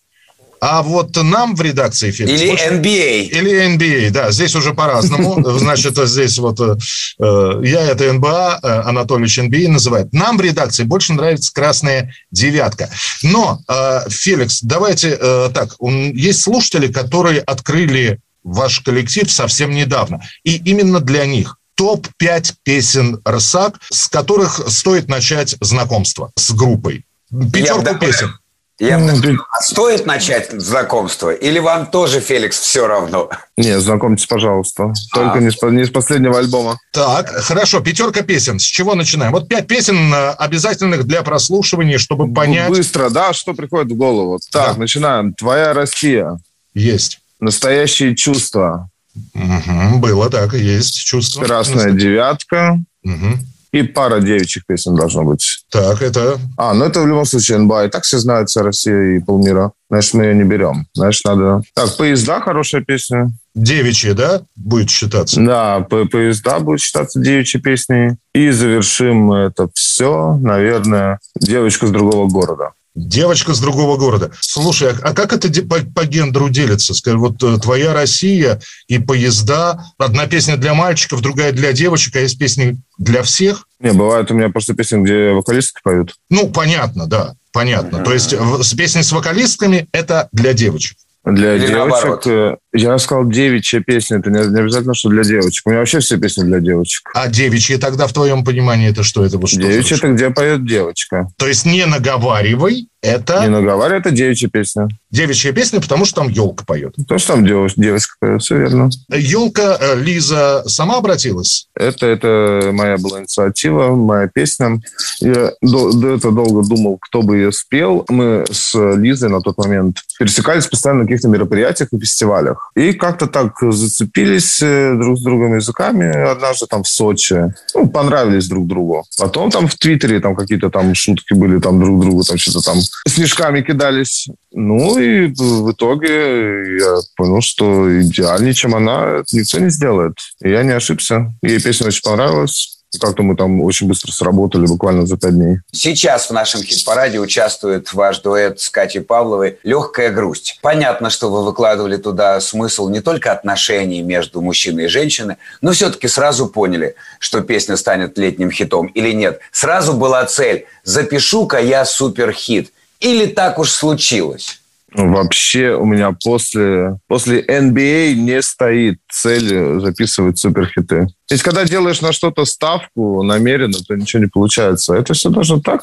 А вот нам в редакции Феликс, Или больше- NBA. Или NBA, да, здесь уже по-разному. Значит, здесь вот э, э, я это НБА, э, Анатольевич NBA называет. Нам в редакции больше нравится красная девятка. Но, Феликс, давайте так, есть слушатели, которые открыли ваш коллектив совсем недавно. И именно для них топ-5 песен РСАК, с которых стоит начать знакомство с группой. Пятерку песен. Я бы так- А стоит начать знакомство? Или вам тоже, Феликс, все равно? Не, знакомьтесь, пожалуйста. Только А. не, с, не с последнего альбома. Так, хорошо, пятерка песен. С чего начинаем? Вот пять песен э, обязательных для прослушивания, чтобы понять. Быстро, да, что приходит в голову. Так, начинаем. Твоя Россия. Есть. Настоящие чувства. Мгм, было так, есть чувство. Красная девятка. Мгм. И пара девичьих песен должно быть. Так, это... А, ну это в любом случае НБА. И так все знают вся Россия и полмира. Значит, мы ее не берем. Значит, надо... Так, «Поезда» хорошая песня. Девичьи, да, будет считаться? Да, по- «Поезда» будет считаться девичьей песней. И завершим это все, наверное, «Девочка с другого города». Девочка с другого города. Слушай, а а как это по, по гендеру делится? Скажи, вот э, твоя Россия и поезда. Одна песня для мальчиков, другая для девочек, а есть песни для всех? Не, бывает у меня просто песни, где вокалистки поют. Ну, понятно, да, понятно. То есть в- с песней с вокалистками это для девочек. Для Или девочек... наоборот? э, Я сказал девичья песня. Это не, не обязательно, что для девочек. У меня вообще все песни для девочек. А девичьи тогда, в твоем понимании, это что? Это вот что? Девичья – это где поет девочка. То есть не наговаривай, это... Не наговаривай, это девичья песня. Девичья песня, потому что там елка поет. То, что там дев- девочка поет, все верно. Елка, э, Лиза сама обратилась? Это, это моя была инициатива, моя песня. Я до, до этого долго думал, кто бы ее спел. Мы с Лизой на тот момент пересекались постоянно на каких-то мероприятиях и фестивалях. И как-то так зацепились э, друг с другом языками однажды там в Сочи. Ну, понравились друг другу. Потом там в Твиттере там какие-то там шутки были, там друг другу там что-то там снежками кидались. Ну и в итоге я понял, что идеальнее, чем она, никто не сделает. И я не ошибся. Ей песня очень понравилась. Как-то мы там очень быстро сработали, буквально за пять дней. Сейчас в нашем хит-параде участвует ваш дуэт с Катей Павловой «Легкая грусть». Понятно, что вы выкладывали туда смысл не только отношений между мужчиной и женщиной, но все-таки сразу поняли, что песня станет летним хитом или нет. Сразу была цель «Запишу-ка я суперхит». Или так уж случилось? Вообще у меня после, после NBA не стоит цель записывать суперхиты. Ведь когда делаешь на что-то ставку намеренно, то ничего не получается. Это все должно так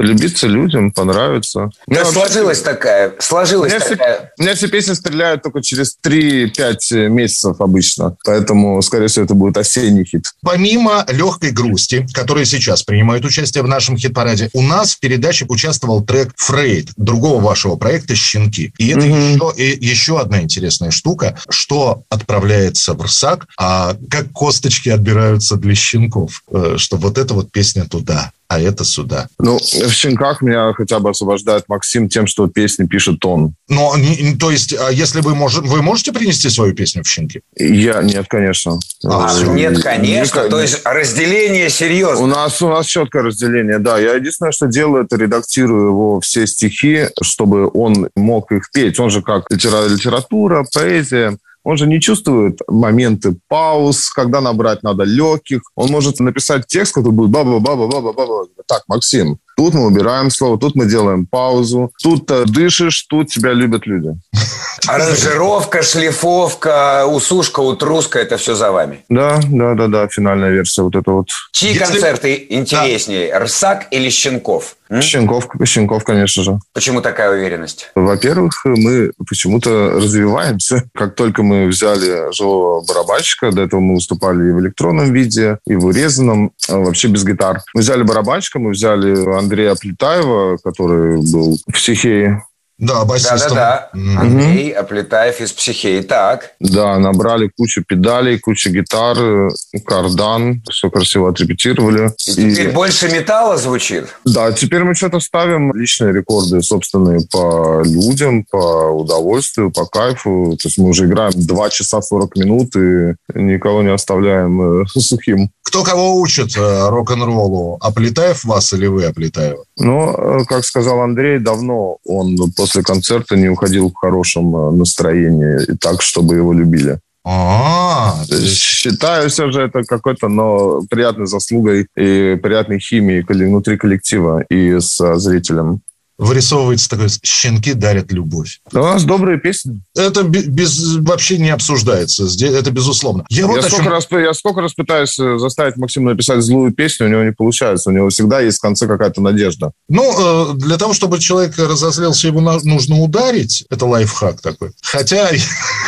полюбиться людям, понравиться. Мне вообще- сложилась такая, У сложилась меня, все, такая... у меня все песни стреляют только через 3-5 месяцев обычно. Поэтому, скорее всего, это будет осенний хит. Помимо легкой грусти, которая сейчас принимает участие в нашем хит-параде, у нас в передаче участвовал трек «Фрейд» другого вашего проекта «Щенки». И это еще, и еще одна интересная штука, что отправляется в РСАК, а как косточки отбираются для щенков, э, что вот эта вот песня туда, а это сюда. Ну, в «Щенках» меня хотя бы освобождает Максим тем, что песни пишет он. Но, не- то есть, а если вы, может, вы можете принести свою песню в «Щенки»? Я нет, конечно. А, Э, нет, конечно. никак- То есть разделение серьезно. У нас, у нас четкое разделение, да. Я единственное, что делаю, это редактирую его все стихи, чтобы он мог их петь. Он же как литера- литература, поэзия. Он же не чувствует моменты пауз, когда набрать надо легких. Он может написать текст, который будет баба-баба-баба-баба. Так, Максим, тут мы убираем слово, тут мы делаем паузу, тут э, дышишь, тут тебя любят люди. Аранжировка, шлифовка, усушка, утруска – это все за вами. Да, да, да, да, финальная версия вот это вот. Чьи концерты интереснее, Рсак или Щенков? М? Щенков, Щенков, конечно же. Почему такая уверенность? Во-первых, мы почему-то развиваемся. Как только мы взяли живого барабанщика, до этого мы выступали и в электронном виде, и в урезанном, а вообще без гитар. Мы взяли барабанщика, мы взяли Андрея Плетаева, который был в «Психее». Да, басистом. Да-да-да. Андрей Аплетаев из «Психеи». Так. Да, набрали кучу педалей, кучу гитар, э, кардан, все красиво отрепетировали. И теперь больше металла звучит? Да, теперь мы что-то ставим личные рекорды собственные по людям, по удовольствию, по кайфу. То есть мы уже играем 2 часа 40 минут и никого не оставляем э, сухим. Кто кого учит э, рок-н-роллу? Аплетаев вас или вы Аплетаева? Но, э, как сказал Андрей, давно он после концерта не уходил в хорошем э, настроении, и так, чтобы его любили. А, Считаю все же это какой-то, но приятной заслугой и приятной химией внутри коллектива и с зрителем. Вырисовывается такое, щенки дарят любовь. Да у нас добрые песни. Это бе- без, вообще не обсуждается. Это безусловно. Я, Я, вот сколько чем- раз, я сколько раз пытаюсь э, заставить Максима написать злую песню, у него не получается. У него всегда есть в конце какая-то надежда. Ну, э, для того, чтобы человек разозлился, его нужно ударить. Это лайфхак такой. Хотя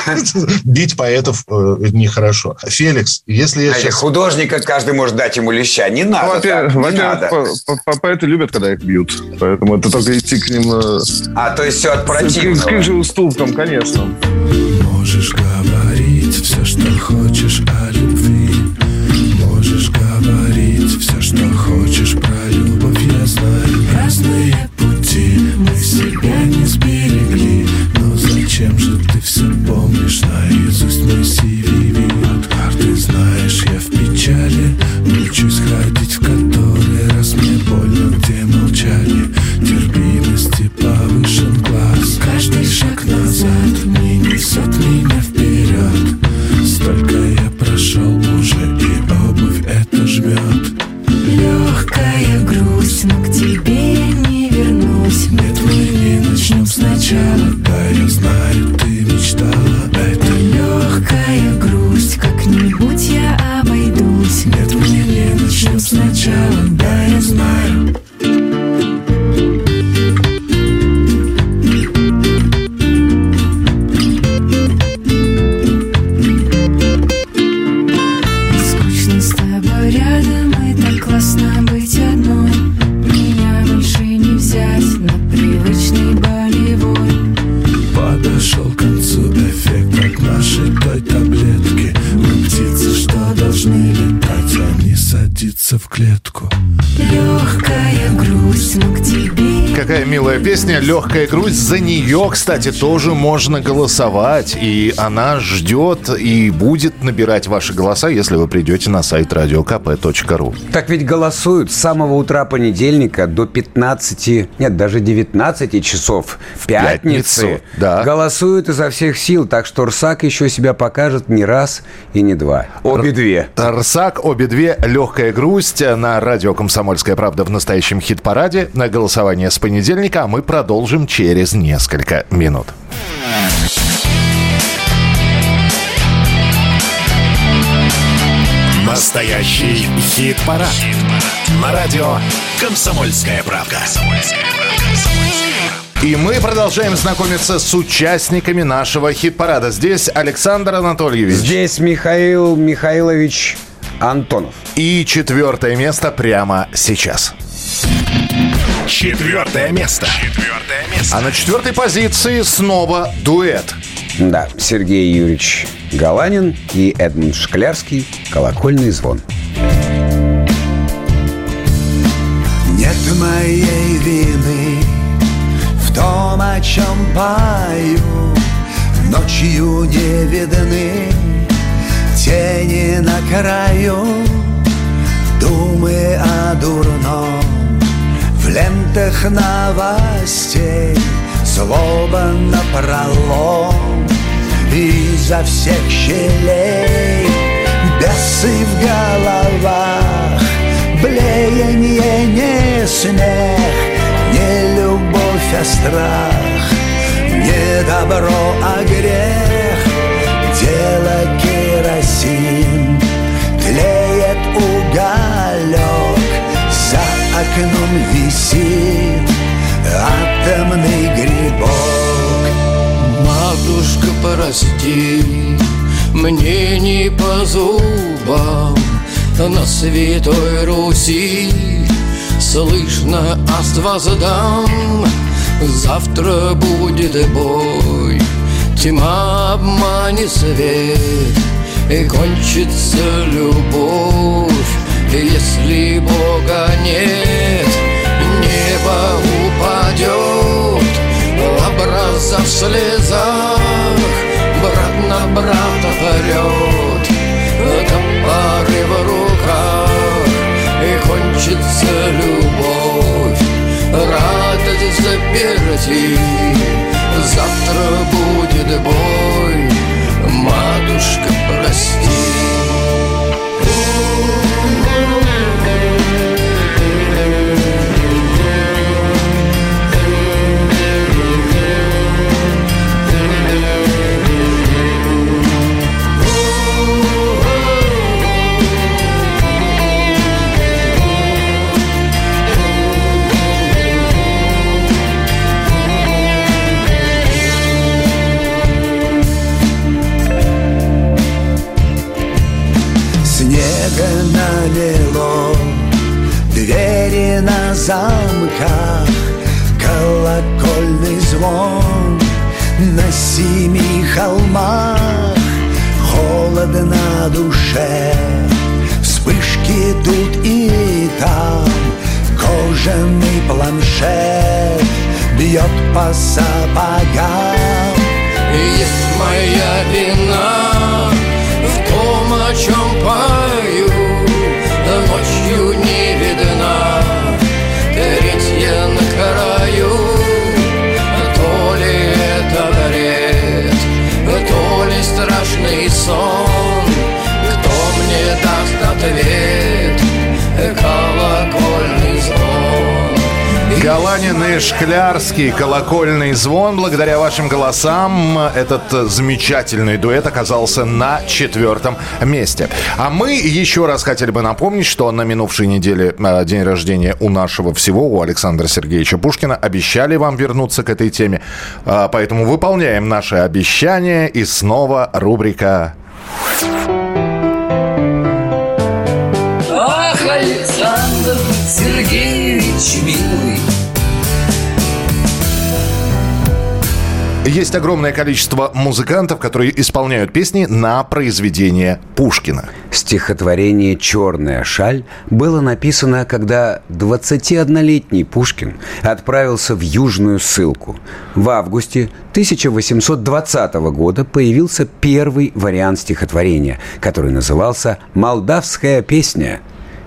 бить поэтов э, нехорошо. Феликс, если я сейчас... художника каждый может дать ему леща. Не надо во-первых, поэты любят, когда их бьют. Поэтому это только идти к ним... э, А, то есть все от с- К противного. их же уступкам, конечно. Можешь говорить все, что хочешь о любви. Можешь говорить все, что хочешь про любовь Я знаю. Разные пути Мы себя не сберегли. Но зачем же ты все помнишь? Наизусть мой CV От карты знаешь, я в печали. Учусь ходить сначала Да, я знаю, ты мечтала. Это Легкая грусть, как-нибудь я обойдусь. Нет, мы не начнем сначала. Да, я знаю клетку. Легкая грусть, но к тебе Какая милая песня, легкая грусть. За нее, кстати, тоже можно голосовать. И она ждет и будет набирать ваши голоса, если вы придете на сайт radiokp.ru. Так ведь голосуют с самого утра понедельника до 15, нет, даже 19 часов в пятницу. пятницу, да. Голосуют изо всех сил, так что Рсак еще себя покажет не раз и не два. Обе две. Тарсак, обе две, легкая грусть на радио «Комсомольская правда» в настоящем хит-параде. На голосование с понедельника, а мы продолжим через несколько минут. Настоящий хит-парад. На радио «Комсомольская правда». И мы продолжаем знакомиться с участниками нашего хит-парада. Здесь Александр Анатольевич. Здесь Михаил Михайлович Антонов. И четвертое место прямо сейчас. Четвертое место. Четвертое место. А на четвертой позиции снова дуэт. Да, Сергей Юрьевич Галанин и Эдмунд Шклярский «Колокольный звон». Нет моей вины в том, о чем пою Ночью не видны тени на краю Думы о дурном в лентах новостей Злоба напролом изо всех щелей. Бесы в головах Блеяние не смех Не любовь, а страх Не добро, а грех. Дело керосин Тлеет уголек окном висит Атомный грибок. Матушка, прости, мне не по зубам. На Святой Руси слышно аст воздам Завтра будет бой, тьма обманет свет И кончится любовь, если Бога нет Небо упадет образа в слезах Брат на брата орет Топоры в руках И кончится любовь. Радость заперти Завтра будет бой. Матушка, прости. Снега замках. Колокольный звон На семи холмах. Холодно на душе Вспышки тут и там. Кожаный планшет Бьет по сапогам. Есть моя вина Галанин и Шклярский, колокольный звон. Благодаря вашим голосам этот замечательный дуэт оказался на четвертом месте. А мы еще раз хотели бы напомнить, что на минувшей неделе э, день рождения у нашего всего, у Александра Сергеевича Пушкина, обещали вам вернуться к этой теме. А, Поэтому выполняем наши обещания. И снова рубрика Ах, Александр Сергеевич, милый Есть огромное количество музыкантов, которые исполняют песни на произведение Пушкина. Стихотворение «Черная шаль» было написано, когда 21-летний Пушкин отправился в Южную ссылку. В августе 1820 года появился первый вариант стихотворения, который назывался «Молдавская песня».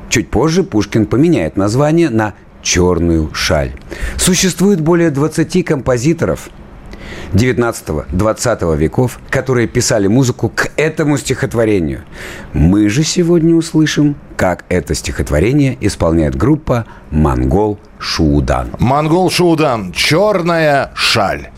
Чуть позже Пушкин поменяет название на «Черную шаль». Существует более 20 композиторов – 19-20 веков, которые писали музыку к этому стихотворению. Мы же сегодня услышим, как это стихотворение исполняет группа «Монгол Шуудан». Монгол Шуудан. Черная шаль.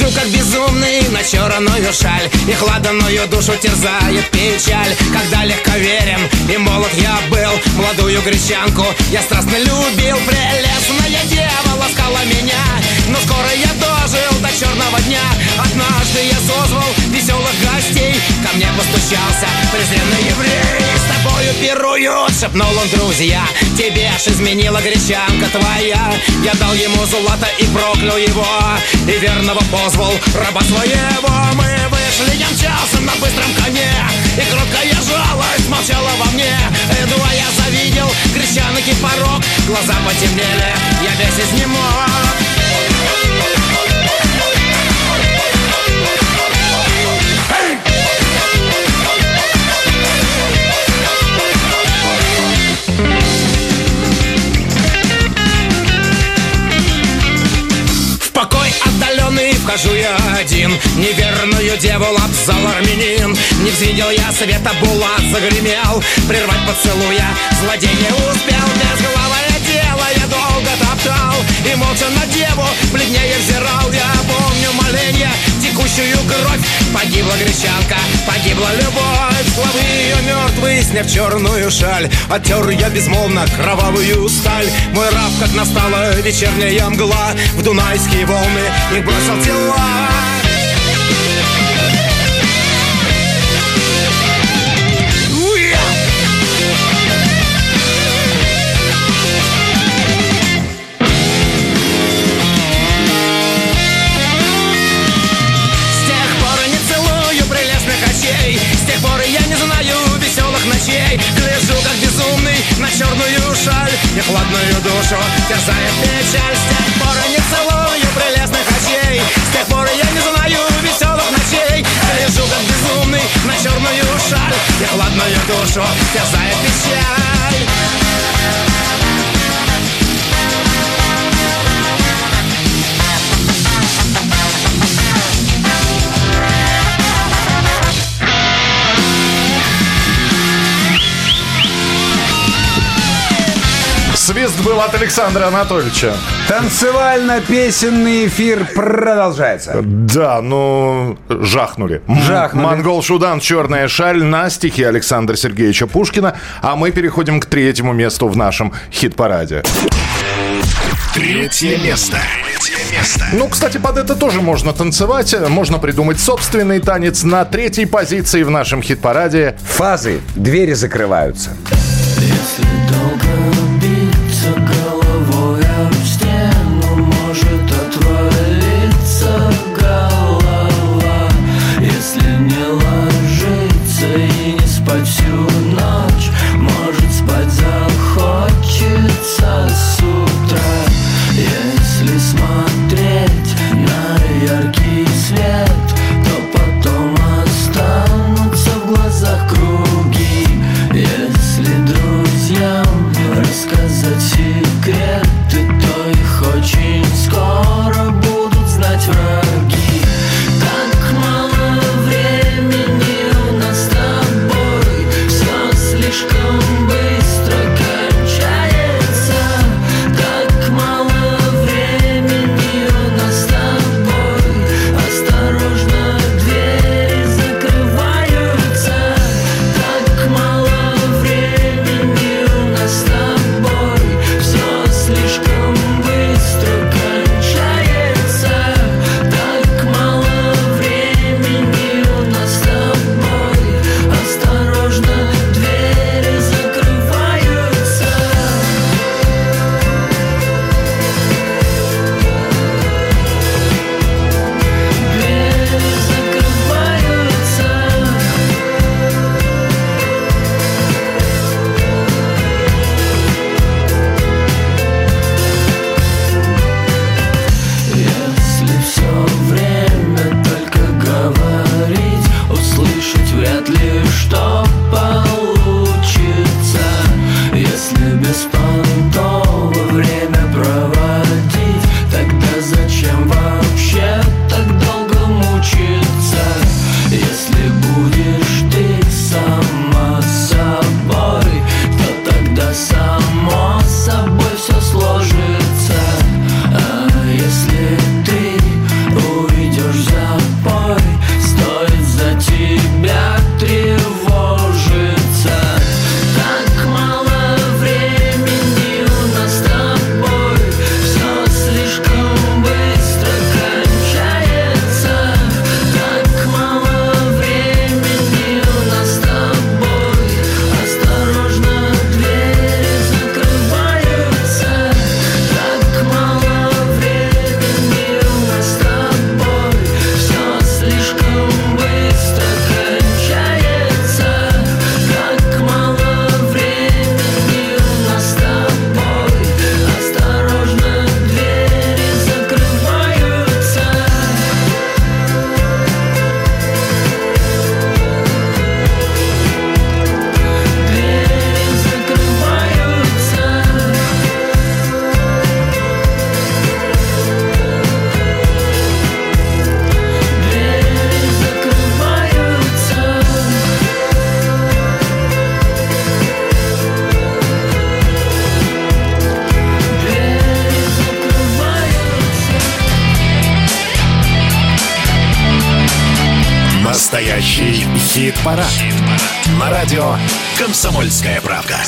Гляжу, как безумный на черную шаль. И хладную душу терзает печаль. Когда легковерен и молод я был. Молодую гречанку я страстно любил. Прелестная дева ласкала меня. Но скоро я дожил до черного дня. Однажды я созвал веселых гостей. Ко мне постучался презренный еврей тобою пируют, шепнул он, друзья Тебе ж изменила гречанка твоя. Я дал ему золото и проклял его. И верного позвал раба своего. Мы вышли, мчался на быстром коне. И кроткая жалость молчала во мне. Едва я завидел гречанки порог Глаза потемнели, я весь изнемог В взвидел я света, булат загремел. Прервать поцелуя злодей не успел Безголовое тело я долго топтал. И молча на деву бледнее взирал. Я помню моление, текущую кровь. Погибла гречанка, погибла любовь. Славы ее мертвый, сняв черную шаль. Оттер я безмолвно кровавую сталь. Мой раб, как настала вечерняя мгла. В дунайские волны их бросил тела душу терзает печаль. С тех пор не целую прелестных очей. С тех пор я не знаю веселых ночей. Гляжу как безумный на черную шаль. И хладную душу терзает печаль Свист был от Александра Анатольевича. Танцевально-песенный эфир продолжается. Да, ну, жахнули. Жахнули. Монгол Шудан «Черная шаль» на стихи Александра Сергеевича Пушкина. А мы переходим к третьему месту в нашем хит-параде. Третье место. Третье место. Ну, кстати, под это тоже можно танцевать. Можно придумать собственный танец на третьей позиции в нашем хит-параде. Фазы. Двери закрываются. Если долго «Комсомольская правда».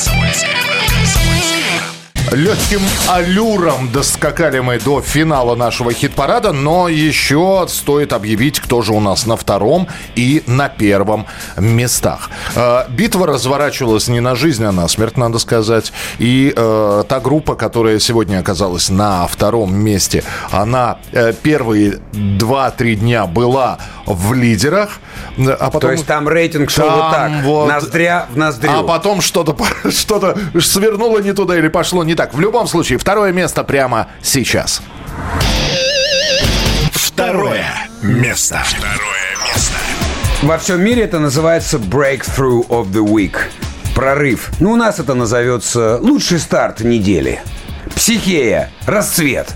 Легким аллюром доскакали мы до финала нашего хит-парада, но еще стоит объявить, кто же у нас на втором и на первом местах. Э, Битва разворачивалась не на жизнь, а на смерть, надо сказать. И э, та группа, которая сегодня оказалась на втором месте, она э, первые 2-3 дня была в лидерах. А потом... То есть там рейтинг шел вот так, вот- ноздря в ноздрю. А потом что-то что свернуло не туда или пошло не так. В любом случае, второе место прямо сейчас. Второе место. Второе место. Во всем мире это называется Breakthrough of the Week. Прорыв. Ну, у нас это назовется лучший старт недели. Психея. Расцвет.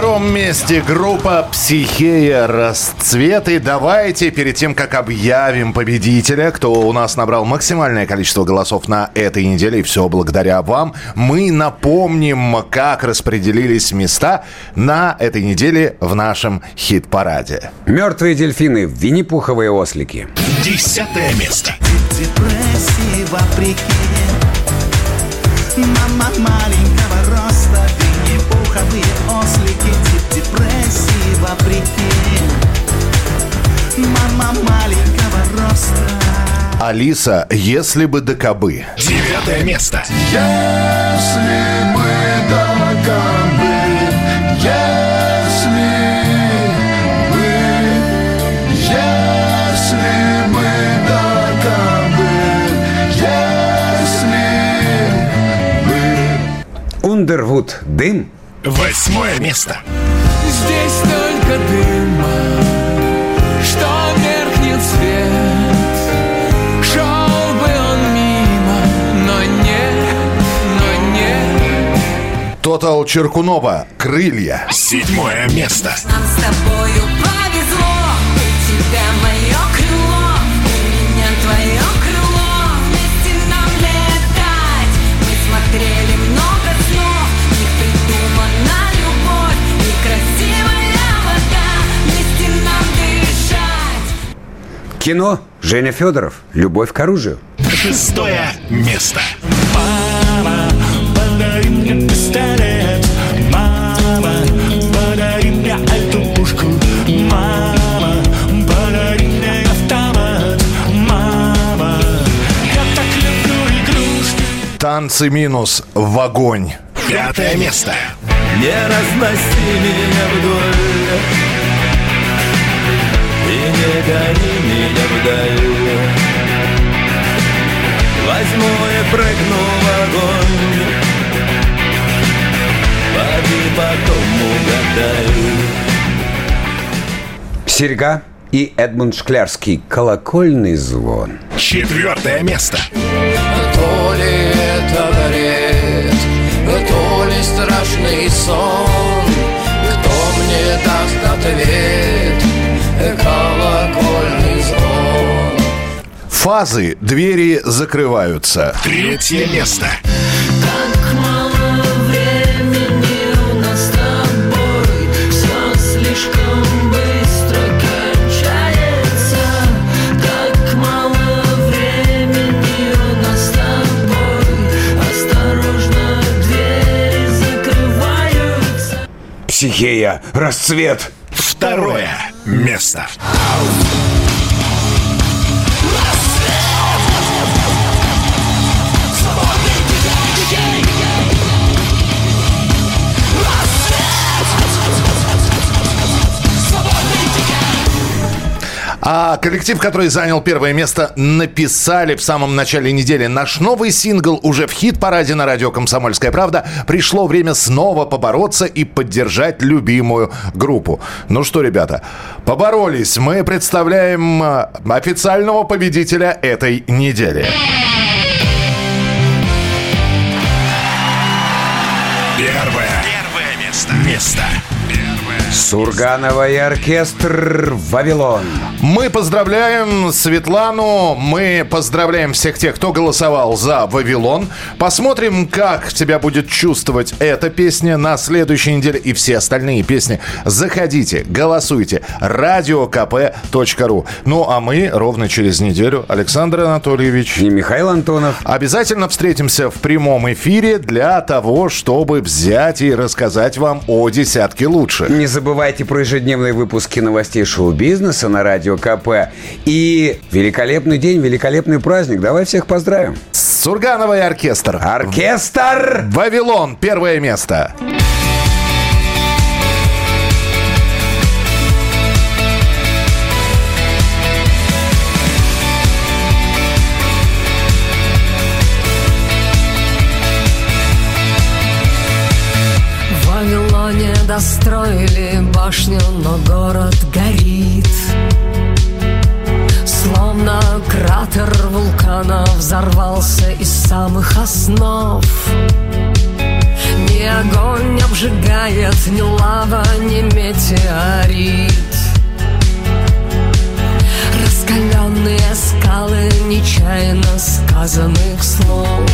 Втором месте группа «Психея. Расцвет». И давайте, перед тем, как объявим победителя, кто у нас набрал максимальное количество голосов на этой неделе, и все благодаря вам, мы напомним, как распределились места на этой неделе в нашем хит-параде. Мертвые дельфины, винни-пуховые ослики. Десятое место. депрессии вопреки Мама маленького Мама маленького роста Алиса, если бы до кобы. Девятое место. Если бы до кобы, если бы, если бы до кобы, если бы. Ундервуд. Дым. Восьмое место. Здесь только дыма, Тотал Черкунова. Крылья. Седьмое место. Нам с тобою повезло, у тебя мое крыло, у меня твое крыло, вместе нам летать. Мы смотрели много снов, них придумана любовь и красивая вода, вместе нам дышать. Кино. Женя Федоров. Любовь к оружию. Шестое место. И минус в огонь. Пятое место. Не разноси меня вдоль И не гони меня вдаль Возьму и прыгну в огонь Поди потом угадай Серьга и Эдмунд Шклярский. Колокольный звон. Четвертое место. То страшный сон Кто мне даст ответ, колокольный звон Фазы, двери закрываются. Третье место. Психея, расцвет. Второе место. А коллектив, который занял первое место, написали в самом начале недели. Наш новый сингл уже в хит-параде на радио «Комсомольская правда». Пришло время снова побороться и поддержать любимую группу. Ну что, ребята, поборолись. Мы представляем э, официального победителя этой недели. Первое. Первое место. Место. Сурганова и оркестр «Вавилон». Мы поздравляем Светлану, мы поздравляем всех тех, кто голосовал за «Вавилон». Посмотрим, как тебя будет чувствовать эта песня на следующей неделе и все остальные песни. Заходите, голосуйте. радиокп.ру Ну, а мы ровно через неделю, Александр Анатольевич и Михаил Антонов, обязательно встретимся в прямом эфире для того, чтобы взять и рассказать вам о десятке лучше. Не забывайте про ежедневные выпуски новостей шоу-бизнеса на Радио КП. И великолепный день, великолепный праздник. Давай всех поздравим. Сурганова и оркестр. Оркестр! Вавилон. Первое место. В Достроили башню, но город горит. Словно кратер вулкана взорвался из самых основ. Ни огонь обжигает, ни лава, ни метеорит. Раскаленные скалы нечаянно сказанных слов